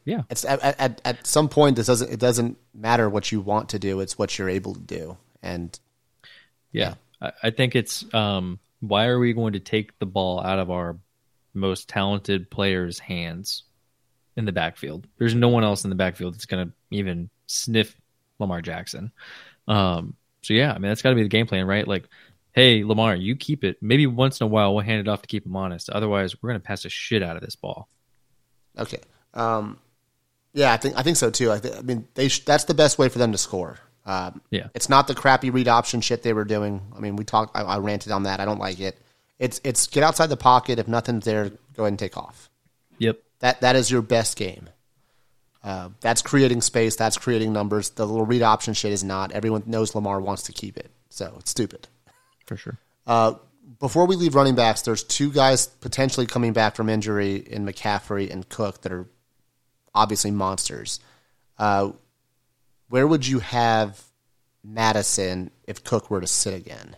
S4: Yeah,
S5: it's at, at at some point this doesn't it doesn't matter what you want to do. It's what you're able to do. And
S4: yeah. I, I think it's um why are we going to take the ball out of our most talented players' hands in the backfield? There's no one else in the backfield that's gonna even sniff Lamar Jackson. Um so yeah, I mean that's gotta be the game plan, right? Like hey, Lamar, you keep it. Maybe once in a while we'll hand it off to keep him honest. Otherwise, we're going to pass the shit out of this ball.
S5: okay, um, yeah, I think I think so too. I, th- I mean, they sh- that's the best way for them to score. Um,
S4: Yeah.
S5: it's not the crappy read option shit they were doing. I mean, we talked. I, I ranted on that. I don't like it. It's it's get outside the pocket. If nothing's there, go ahead and take off.
S4: Yep.
S5: That that is your best game. Uh, that's creating space. That's creating numbers. The little read option shit is not. Everyone knows Lamar wants to keep it, so it's stupid.
S4: For sure.
S5: Uh, before we leave running backs, there's two guys potentially coming back from injury in McCaffrey and Cook that are obviously monsters. Uh, where would you have Mattison if Cook were to sit again?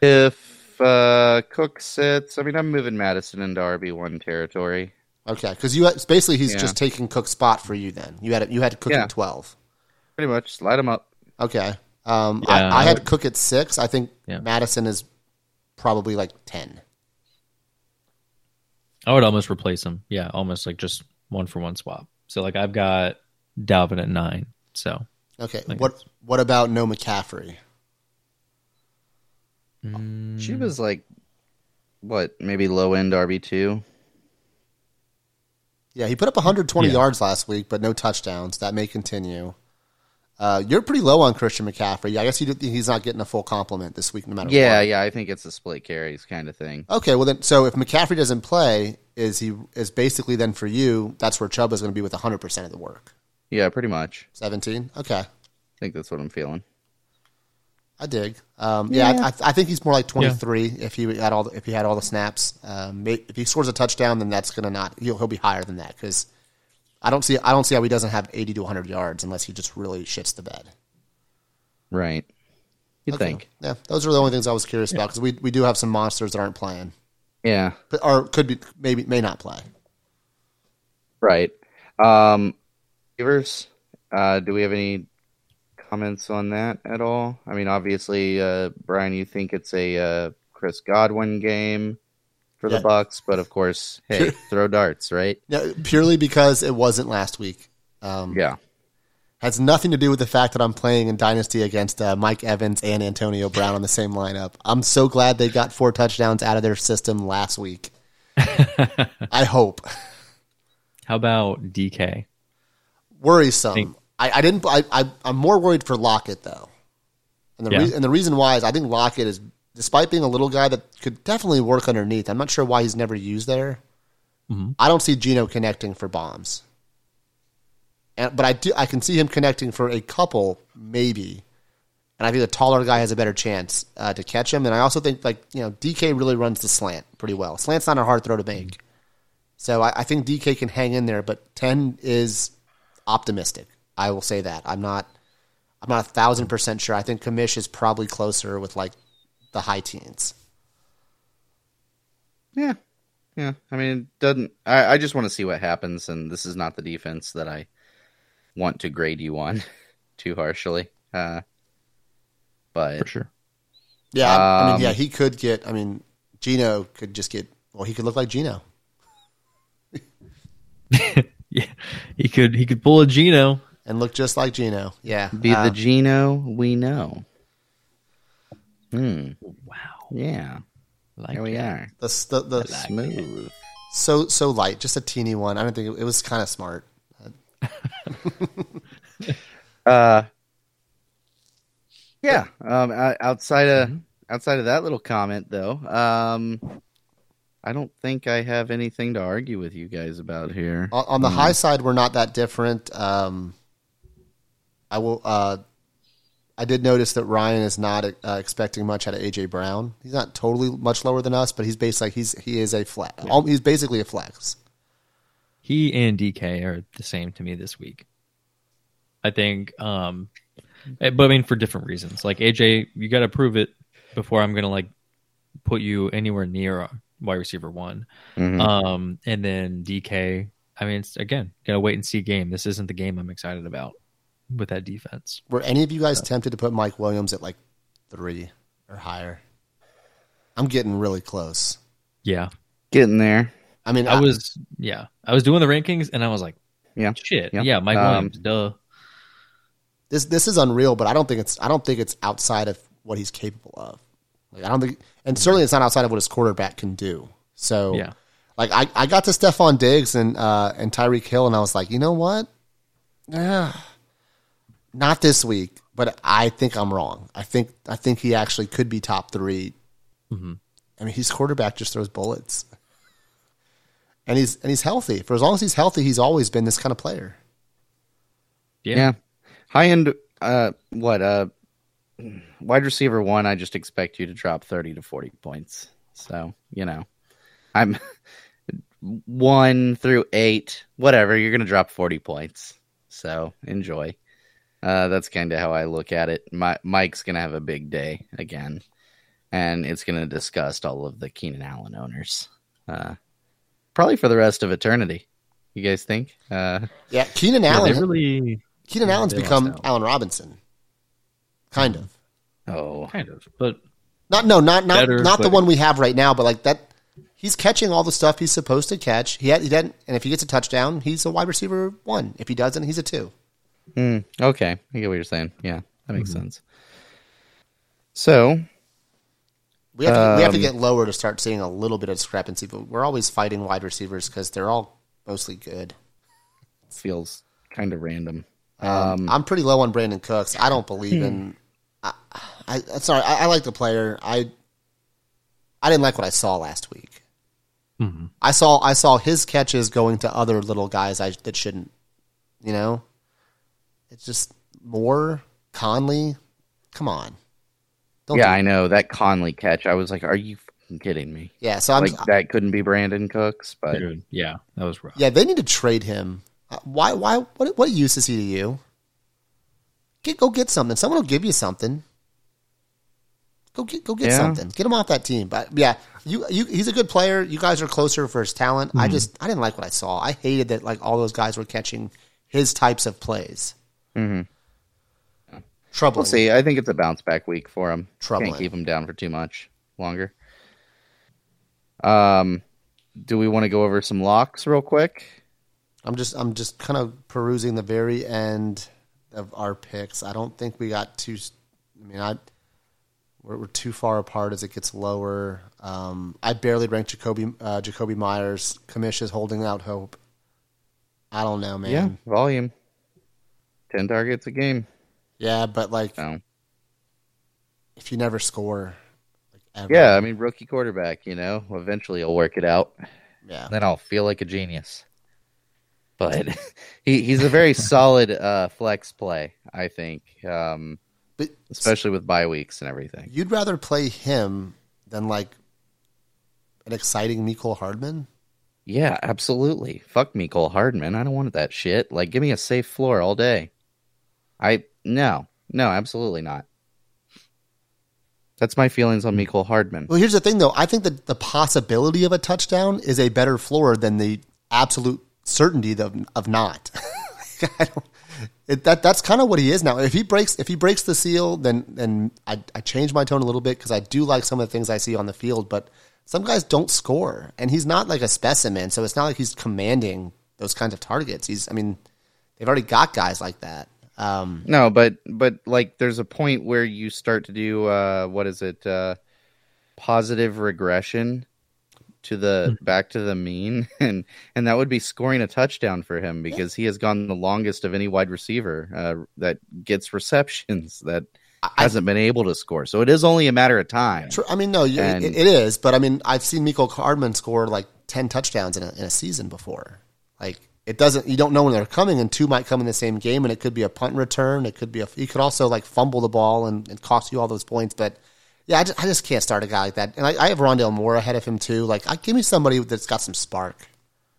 S3: If uh, Cook sits, I mean, I'm moving Mattison into RB one territory.
S5: Okay, because you had, basically he's
S3: Yeah.
S5: just taking Cook's spot for you. Then you had you had Cook
S3: Yeah.
S5: at twelve.
S3: Pretty much, slide him up.
S5: Okay, um,
S4: Yeah,
S5: I, I
S4: I
S5: had
S4: would-
S5: Cook at six. I think
S4: Yeah.
S5: Mattison is probably like ten.
S4: I would almost replace him. Yeah, almost like just one for one swap. So like I've got Dalvin at nine. So
S5: Okay,
S4: Like
S5: what what about no McCaffrey?
S3: She was like, what, maybe low end RB two.
S5: Yeah, he put up 120
S4: Yeah.
S5: yards last week, but no touchdowns. That may continue. Uh, you're pretty low on Christian McCaffrey. I guess you did, he's not getting a full complement this week, no matter
S3: Yeah,
S5: what.
S3: yeah, I think it's a split carries kind of thing.
S5: Okay, well then, so if McCaffrey doesn't play, is he is basically then for you? That's where Chubb is going to be with 100 percent of the work.
S3: Yeah, pretty much.
S5: 17. Okay,
S3: I think that's what I'm feeling.
S5: I dig. Um, yeah, I, I, I think he's more like 23 if he had all the, if he had all the snaps. Um, if he scores a touchdown, then that's going to not he'll he'll be higher than that because I don't see I don't see how he doesn't have 80 to 100 yards unless he just really shits the bed.
S3: Right. You
S5: Okay.
S3: think?
S5: Yeah, those are the only things I was curious about because we we do have some monsters that aren't playing,
S3: Yeah.
S5: but, or could be maybe may not play.
S3: Right. Um, receivers. Uh, do we have any comments on that at all? I mean, obviously, uh, Brian, you think it's a uh, Chris Godwin game for
S5: Yeah.
S3: the Bucs, but of course, hey, throw darts, right?
S5: No, purely because it wasn't last week. Um,
S3: Yeah.
S5: Has nothing to do with the fact that I'm playing in Dynasty against uh, Mike Evans and Antonio Brown on the same lineup. I'm so glad they got four touchdowns out of their system last week. I hope.
S4: How about DK?
S5: Worrisome.
S4: Think-
S5: I, I didn't. I, I, I'm more worried for Lockett though, and the
S4: Yeah.
S5: rea- and the reason why is I think Lockett is, despite being a little guy that could definitely work underneath. I'm not sure why he's never used there. I don't see Geno connecting for bombs, and, but I do. I can see him connecting for a couple maybe, and I think the taller guy has a better chance uh, to catch him. And I also think like you know DK really runs the slant pretty well. Slant's not a hard throw to make, so I, I think DK can hang in there. But ten is optimistic. I will say that. I'm not. I'm not a thousand percent sure. I think Commish is probably closer with like the high teens.
S3: Yeah. Yeah. I mean, it doesn't. I, I just want to see what happens, and this is not the defense that I want to grade you on too harshly. Uh, but
S4: For sure.
S5: Yeah, I mean,
S3: Um,
S5: yeah, he could get. I mean, Geno could just get. Well, he could look like Geno.
S4: Yeah, he could he could pull a Geno.
S5: And look just like Geno. Yeah,
S3: be
S5: Uh,
S3: the Geno we know. Hmm.
S4: Wow,
S3: Yeah.
S4: like
S3: Here we
S4: that.
S3: are.
S5: the the, the
S3: Smooth.
S5: so so light, just a teeny one. I don't think it, it was kind of smart.
S3: Uh. Yeah. Um. Outside of outside of that little comment, though, um, I don't think I have anything to argue with you guys about here.
S5: On, on the high side, we're not that different. Um, I will. Uh, I did notice that Ryan is not uh, expecting much out of AJ Brown. He's not totally much lower than us, but he's basically he's he is a flex. He's basically a flex.
S4: He and DK are the same to me this week. I think, um, eh, but I mean for different reasons. Like AJ, you got to prove it before I'm gonna like put you anywhere near a wide receiver one.
S3: Mhm.
S4: Um, and then DK. I mean, it's, again, gotta wait and see game. This isn't the game I'm excited about with that defense.
S5: Were any of you guys tempted to put Mike Williams at like three or higher? I'm getting really close.
S4: Yeah,
S3: Getting there.
S5: I mean,
S4: I was. Yeah, I was doing the rankings, and I was like,
S3: Yeah.
S4: shit.
S3: Yeah.
S4: Yeah, Mike
S3: Um,
S4: Williams. Duh.
S5: this this is unreal, but I don't think it's I don't think it's outside of what he's capable of. Like I don't think, and certainly it's not outside of what his quarterback can do. So
S4: Yeah.
S5: like I, I got to Stefon Diggs and uh, and Tyreek Hill, and I was like, you know what? Yeah, not this week. But I think I'm wrong. I think I think he actually could be top 3 I mean, his quarterback just throws bullets, and he's and he's healthy. For as long as he's healthy, he's always been this kind of player.
S4: Yeah.
S3: Yeah. High end. Uh. What? Uh. Wide receiver one. I just expect you to drop thirty to forty points. So you know, I'm one through eight. Whatever. You're gonna drop forty points. So enjoy. Uh, that's kind of how I look at it. My, Mike's gonna have a big day again, and it's gonna disgust all of the Keenan Allen owners. Uh, probably for the rest of eternity. You guys think? Uh,
S5: Yeah, Keenan
S4: Yeah,
S5: Allen.
S4: really
S5: Keenan Allen's become
S4: lost.
S5: Allen Robinson, kind of.
S3: oh,
S4: kind of, but
S5: Not no, not not
S4: Better,
S5: not the one we have right now, but like that. He's catching all the stuff he's supposed to catch. He had, he didn't, and if he gets a touchdown, he's a wide receiver one. If he doesn't, he's a two.
S3: Hmm, okay, I get what you're saying. Yeah, that makes sense. So,
S5: We have to, we have to
S3: Um,
S5: get lower to start seeing a little bit of discrepancy, but we're always fighting wide receivers because they're all mostly good.
S3: feels kind of random.
S5: Um, I'm pretty low on Brandin Cooks. I don't believe in. I, I sorry, I, I like the player. I I didn't like what I saw last week. I saw I saw his catches going to other little guys I that shouldn't. You know, it's just more Conley. Come on, don't
S3: yeah, I know that Conley catch. I was like, "Are you fucking kidding me?"
S5: yeah. So I'm
S3: like that couldn't be Brandin Cooks, but
S4: dude, yeah, that was rough.
S5: yeah. They need to trade him. Uh, Why? Why? What? What use is he to you? Get go get something. Someone will give you something. Go get go get
S3: Yeah.
S5: something. Get him off that team. But yeah, you you he's a good player. You guys are closer for his talent.
S3: Hmm.
S5: I just I didn't like what I saw. I hated that like all those guys were catching his types of plays. Mm-hmm. Troubling.
S3: We'll see. I think it's a bounce back week for him.
S5: Trouble.
S3: Can't keep him down for too much longer. Um, do we want to go over some locks real quick?
S5: I'm just I'm just kind of perusing the very end of our picks. I don't think we got too. I mean, I we're, we're too far apart as it gets lower. Um, I barely ranked Jakobi uh, Jakobi Meyers. Commish is holding out hope. I don't know, man.
S3: Yeah, volume. Ten targets a game.
S5: Yeah, but like if you never score, like ever,
S3: yeah, I mean rookie quarterback. You know, eventually he'll work it out.
S5: yeah.
S2: Then I'll feel like a genius.
S3: But he he's a very solid uh, flex play. I think, um,
S5: But
S3: especially with bye weeks and everything.
S5: you'd rather play him than like an exciting Mecole Hardman.
S3: Yeah, absolutely. Fuck me, Cole Hardman. I don't want that shit. Like, give me a safe floor all day. I no, no, absolutely not. That's my feelings on Mecole Hardman.
S5: Well, here's the thing, though. I think that the possibility of a touchdown is a better floor than the absolute certainty of, of not. It, that that's kind of what he is now. If he breaks if he breaks the seal, then then I, I change my tone a little bit because I do like some of the things I see on the field. But some guys don't score, and he's not like a specimen, so it's not like he's commanding those kinds of targets. He's I mean, they've already got guys like that. Um,
S3: No, but but like, there's a point where you start to do uh, what is it? Uh, positive regression to the back to the mean, and and that would be scoring a touchdown for him because he has gone the longest of any wide receiver uh, that gets receptions that hasn't been able to score. So it is only a matter of time.
S5: True. I mean, no, you,
S3: And-
S5: it, it is, but I mean, I've seen Mecole Hardman score like ten touchdowns in a, in a season before. Like it doesn't, you don't know when they're coming, and two might come in the same game, and it could be a punt return. It could be a, he could also like fumble the ball and, and cost you all those points. But yeah, I just, I just can't start a guy like that. And I, I have Rondale Moore ahead of him too. Like, I, give me somebody that's got some spark.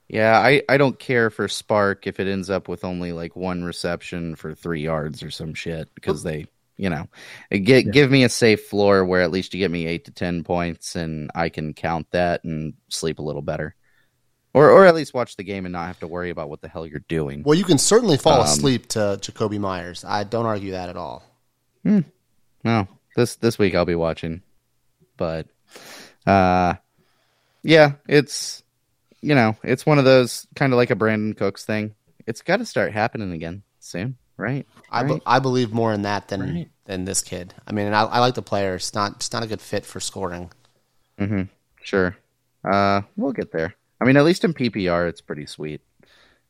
S3: Yeah, I, I don't care for Spark if it ends up with only like one reception for three yards or some shit because they, you know, get, give me a safe floor where at least you get me eight to ten points and I can count that and sleep a little better, or or at least watch the game and not have to worry about what the hell you're doing.
S5: Well, you can certainly fall
S3: Um,
S5: asleep to Jakobi Meyers. I don't argue that at all.
S3: No, this this week I'll be watching, but uh, yeah, it's you know it's one of those kind of like a Brandin Cooks thing. It's got to start happening again soon, right?
S5: I, be- I believe more in that than
S3: Right.
S5: than this kid. I mean, and I, I like the player. It's not it's not a good fit for scoring. Mm-hmm.
S3: Sure. Uh, we'll get there. I mean, at least in PPR, it's pretty sweet.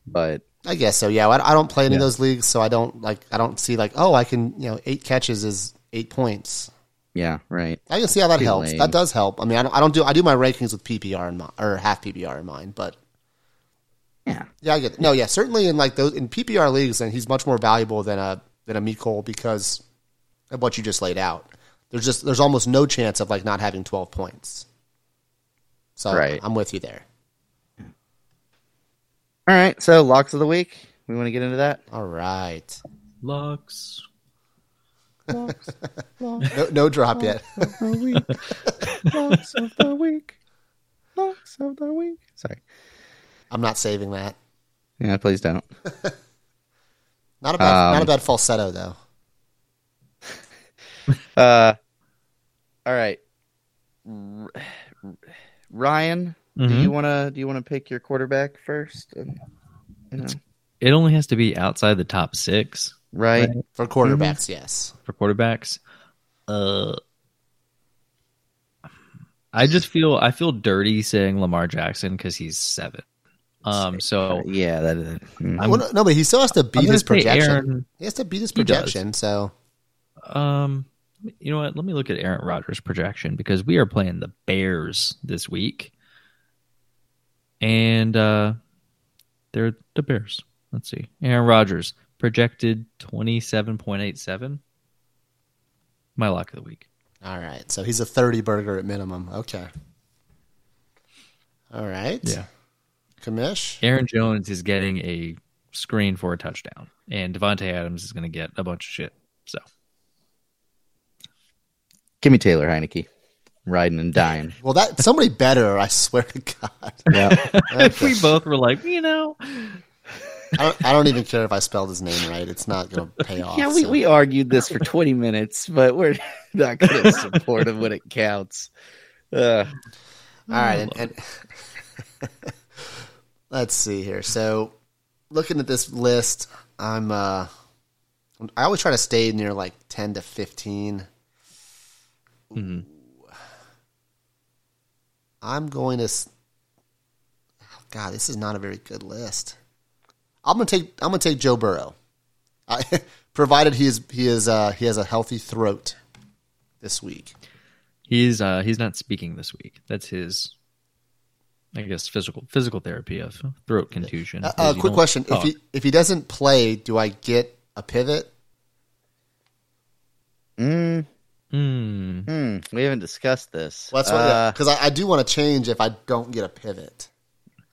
S3: But
S5: I guess so. Yeah, I, I don't play any of those leagues, so I don't like. I don't see like, oh, I can you know eight catches is eight points.
S3: yeah, right.
S5: I can see how that
S3: Pretty
S5: helps.
S3: lame.
S5: That does help. I mean, I don't, I don't do I do my rankings with PPR in mind or half PPR in mind, but
S3: Yeah.
S5: yeah, I get it. no, yeah, certainly in like those in PPR leagues, and he's much more valuable than a than a Mecole because of what you just laid out. There's just there's almost no chance of like not having twelve points. So
S3: Right.
S5: I'm with you there.
S3: All right. So locks of the week. We want to get into that.
S5: All right,
S4: locks, locks,
S5: no, no drop yet.
S3: locks of the week. Locks of the week. Sorry.
S5: I'm not saving that.
S3: Yeah, please don't.
S5: Not a bad,
S3: Um,
S5: not a bad falsetto though.
S3: Uh, all right. R- Ryan, do
S4: Mhm.
S3: you want to do you want to pick your quarterback first? And, you know,
S4: It only has to be outside the top six
S3: right?
S5: For quarterbacks, yes.
S4: for quarterbacks. Uh, I just feel I feel dirty saying Lamar Jackson because he's seven. Um, so
S3: Yeah, that is. mm.
S4: I'm-
S5: Well, no, no, but he still has to beat his projection.
S4: Aaron-
S5: he has to beat his projection. So
S4: Um, you know what? Let me look at Aaron Rodgers' projection because we are playing the Bears this week, and uh, they're the Bears. Let's see, Aaron Rodgers projected twenty seven point eight seven. My lock of the week.
S5: all right, so he's a thirty burger at minimum. Okay. All right. Yeah. Commish.
S4: Aaron Jones is getting a screen for a touchdown, and Davante Adams is going to get a bunch of shit. So
S3: Give me Taylor Heinicke. Riding and dying.
S5: Well, that somebody better. I swear to God.
S3: Yeah.
S4: we both were like, you know,
S5: I don't, I don't even care if I spelled his name right. It's not going to pay off.
S3: yeah, we,
S5: so.
S3: we argued this for 20 minutes, but we're not going to support him when it counts. Uh,
S5: All right, and, and let's see here. So, looking at this list, I'm uh, I always try to stay near like ten to 15
S4: Mhm.
S5: I'm going to. oh, God, this is not a very good list. I'm gonna take. I'm gonna take Joe Burrow, I, provided he is he is uh, he has a healthy throat this week.
S4: he's uh he's not speaking this week. That's his, I guess, physical physical therapy of throat contusion.
S5: Uh, uh, quick
S4: don't
S5: question: If he if he doesn't play, do I get a pivot?
S3: mm,
S4: Hmm.
S3: hmm, we haven't discussed this.
S5: Well, that's what
S3: Uh,
S5: because I, I do want to change if I don't get a pivot.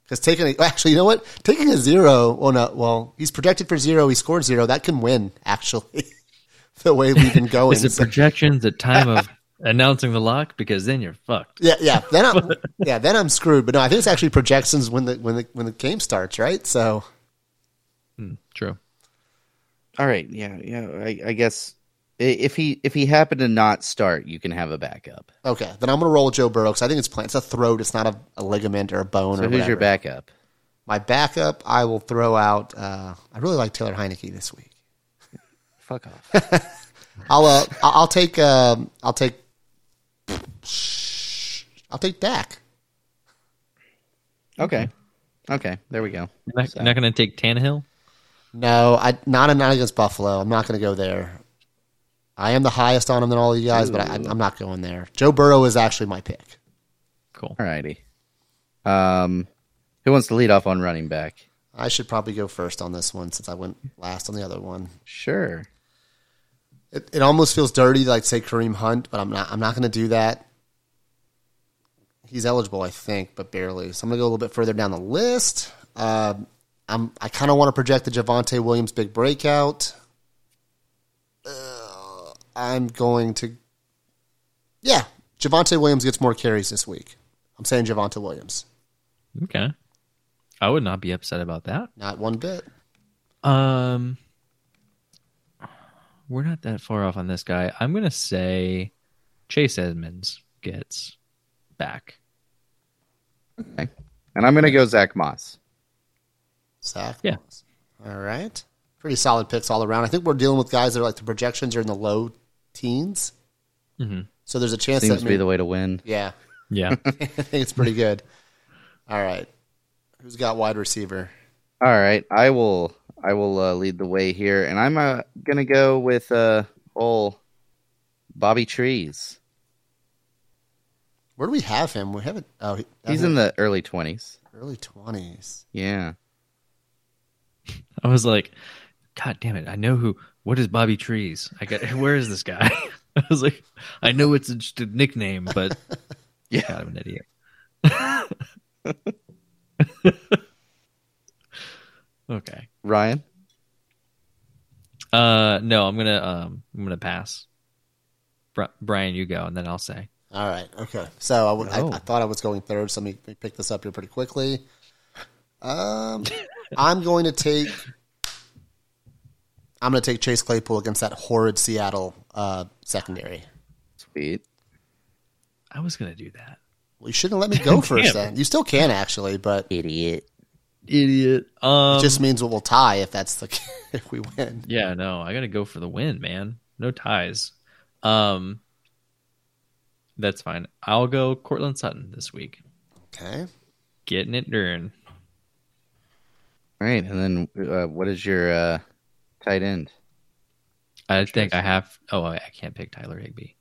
S5: Because taking a, actually, you know what? Taking a zero. Well, no. Well, he's projected for zero. He scored zero. That can win. Actually, the way we've been going.
S4: Is it
S5: So-
S4: projections at time of announcing the lock? Because then you're fucked.
S5: yeah, yeah. Then I'm yeah. Then I'm screwed. But no, I think it's actually projections when the when the when the game starts, right? So
S4: Hmm, true.
S3: all right. Yeah. Yeah. I, I guess i- if he if he happened to not start, you can have a backup.
S5: okay, then I'm gonna roll Joe Burrow because I think it's plant. It's a throat. It's not a, a ligament or a bone
S3: So
S5: or
S3: who's
S5: whatever.
S3: your backup?
S5: My backup, I will throw out. Uh, I really like Taylor Heinicke this week.
S3: Fuck off.
S5: I'll uh, I'll I'll take um, I'll take I'll take Dak.
S3: okay. Okay. There we go.
S4: You're not, you're not going to take Tannehill?
S5: No, I not not against Buffalo. I'm not going to go there. I am the highest on him than all of you guys, but I, I'm not going there. Joe Burrow is actually my pick.
S4: Cool.
S3: All righty. Um, who wants to lead off on running back?
S5: I should probably go first on this one since I went last on the other one.
S3: Sure.
S5: It, it almost feels dirty to like say Kareem Hunt, but I'm not. I'm not going to do that. He's eligible, I think, but barely. So I'm going to go a little bit further down the list. Uh, I'm. I kind of want to project the Javonte Williams big breakout. I'm going to. Yeah, Javonte Williams gets more carries this week. I'm saying Javonte Williams,
S4: Okay. I would not be upset about that.
S5: not one bit.
S4: Um, we're not that far off on this guy. I'm going to say Chase Edmonds gets back.
S3: Okay. And I'm going to go Zach Moss.
S5: Zach.
S4: Yeah.
S5: Moss. All right. Pretty solid picks all around. I think we're dealing with guys that are like the projections are in the low teens.
S4: Mm-hmm.
S5: So there's a chance
S3: Seems
S5: that
S3: to be the way to win.
S5: yeah,
S4: Yeah.
S5: I think it's pretty good. All right, who's got wide receiver?
S3: All right, I will. I will uh, lead the way here, and I'm uh, gonna go with uh, old Bobby Trees.
S5: Where do we have him? We haven't. Oh, he-
S3: He's in the early twenties.
S5: early twenties.
S3: Yeah,
S4: I was like, God damn it! I know who. What is Bobby Trees? I got. Where is this guy? I was like, I know it's just a nickname, but yeah, God, I'm an idiot. okay.
S3: Ryan.
S4: Uh, no, I'm gonna um, I'm gonna pass. Bri- Brian, you go, and then I'll say.
S5: All right. Okay. So I, would,
S3: Oh.
S5: I, I thought I was going third. So let me, let me pick this up here pretty quickly. Um, I'm going to take. I'm going to take Chase Claypool against that horrid Seattle uh, secondary.
S3: Sweet.
S4: I was gonna do that.
S5: Well, you shouldn't let me go first.
S4: Damn.
S5: Then you still can actually, but
S3: Idiot.
S4: Idiot. Um.
S5: it just means we'll tie if that's the if we win.
S4: yeah. No, I gotta go for the win, man. No ties. Um. That's fine. I'll go Courtland Sutton this week.
S5: Okay.
S4: Getting it done.
S3: All right, and then uh, what is your uh, tight end?
S4: I think I have. Oh, I can't pick Tyler Higbee.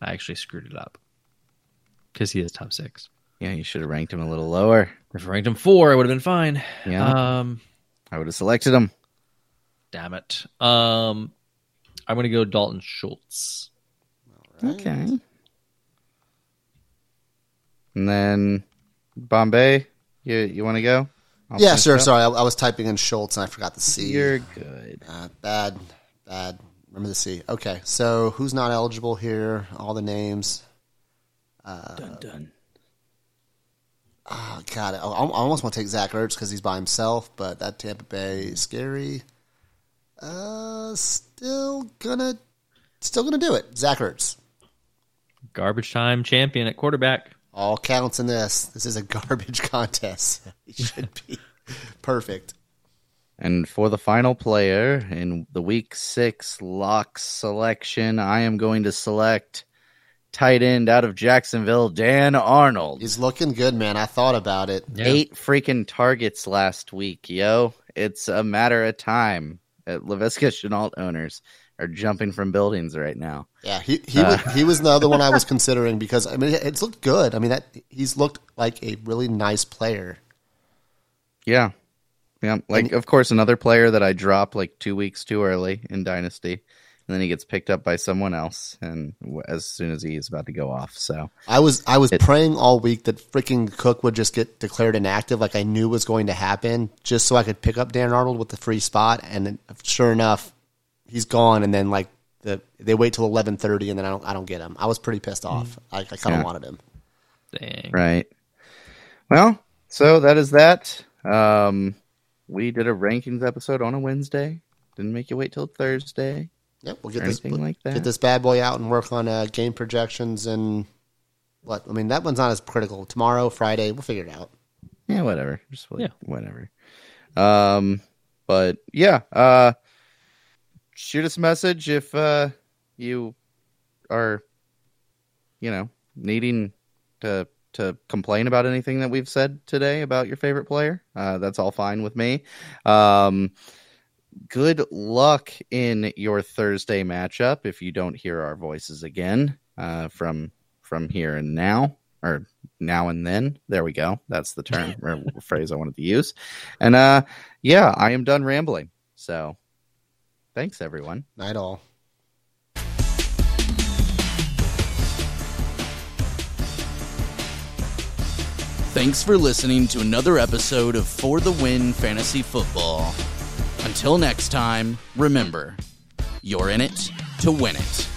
S4: I actually screwed it up because he is top six.
S3: Yeah, you should have ranked him a little lower.
S4: If I ranked him four, I would have been fine.
S3: Yeah,
S4: Um,
S3: I would have selected him.
S4: damn it. Um, I'm gonna go Dalton Schultz.
S3: Okay. And then Bombay, you you want to go? I'll
S5: yeah, sure. Sorry, I, I was typing in Schultz and I forgot the C.
S3: You're good.
S5: Uh, bad, bad Remember the C. Okay, so who's not eligible here? All the names.
S2: dun dun.
S5: Oh, God, I, I almost want to take Zach Ertz because he's by himself, but that Tampa Bay is scary. Uh, still gonna, still gonna do it. Zach Ertz.
S4: Garbage time champion at quarterback.
S5: All counts in this. This is a garbage contest. He should be perfect.
S3: And for the final player in the week six lock selection, I am going to select tight end out of Jacksonville, Dan Arnold.
S5: He's looking good, man. I thought about it.
S4: Yeah.
S3: Eight freaking targets last week, yo. It's a matter of time. at Laviska Shenault owners are jumping from buildings right now.
S5: Yeah, he he uh, was, he was the other one I was considering because I mean it's looked good. I mean that he's looked like a really nice player.
S3: Yeah. Yeah. Like, of course, another player that I dropped like two weeks too early in Dynasty. And then he gets picked up by someone else. And as soon as he is about to go off. So,
S5: I was I was
S3: It-
S5: praying all week that freaking Cook would just get declared inactive, like I knew was going to happen, just so I could pick up Dan Arnold with the free spot. And then, sure enough, he's gone. And then like the they wait till eleven thirty, and then I don't I don't get him. I was pretty pissed off. I, I kind of
S3: Mm. Yeah.
S5: wanted him.
S4: Dang.
S3: right. Well, so that is that. Um, we did a rankings episode on a Wednesday. Didn't make you wait till Thursday.
S5: Yep, we'll get
S3: Or
S5: this
S3: anything like that.
S5: get this bad boy out and work on uh, game projections and what I mean. That one's not as critical. Tomorrow, Friday, we'll figure it out.
S3: Yeah, whatever. Just like,
S4: Yeah.
S3: whatever. Um, but yeah, uh, shoot us a message if uh you are, you know, needing to to complain about anything that we've said today about your favorite player. Uh, that's all fine with me. Um, good luck in your Thursday matchup if you don't hear our voices again uh, from from here and now or now and then. There we go. That's the term or phrase I wanted to use. And uh, yeah, I am done rambling. So thanks everyone.
S5: Night all.
S2: Thanks for listening to another episode of For the Win Fantasy Football. Until next time, remember, you're in it to win it.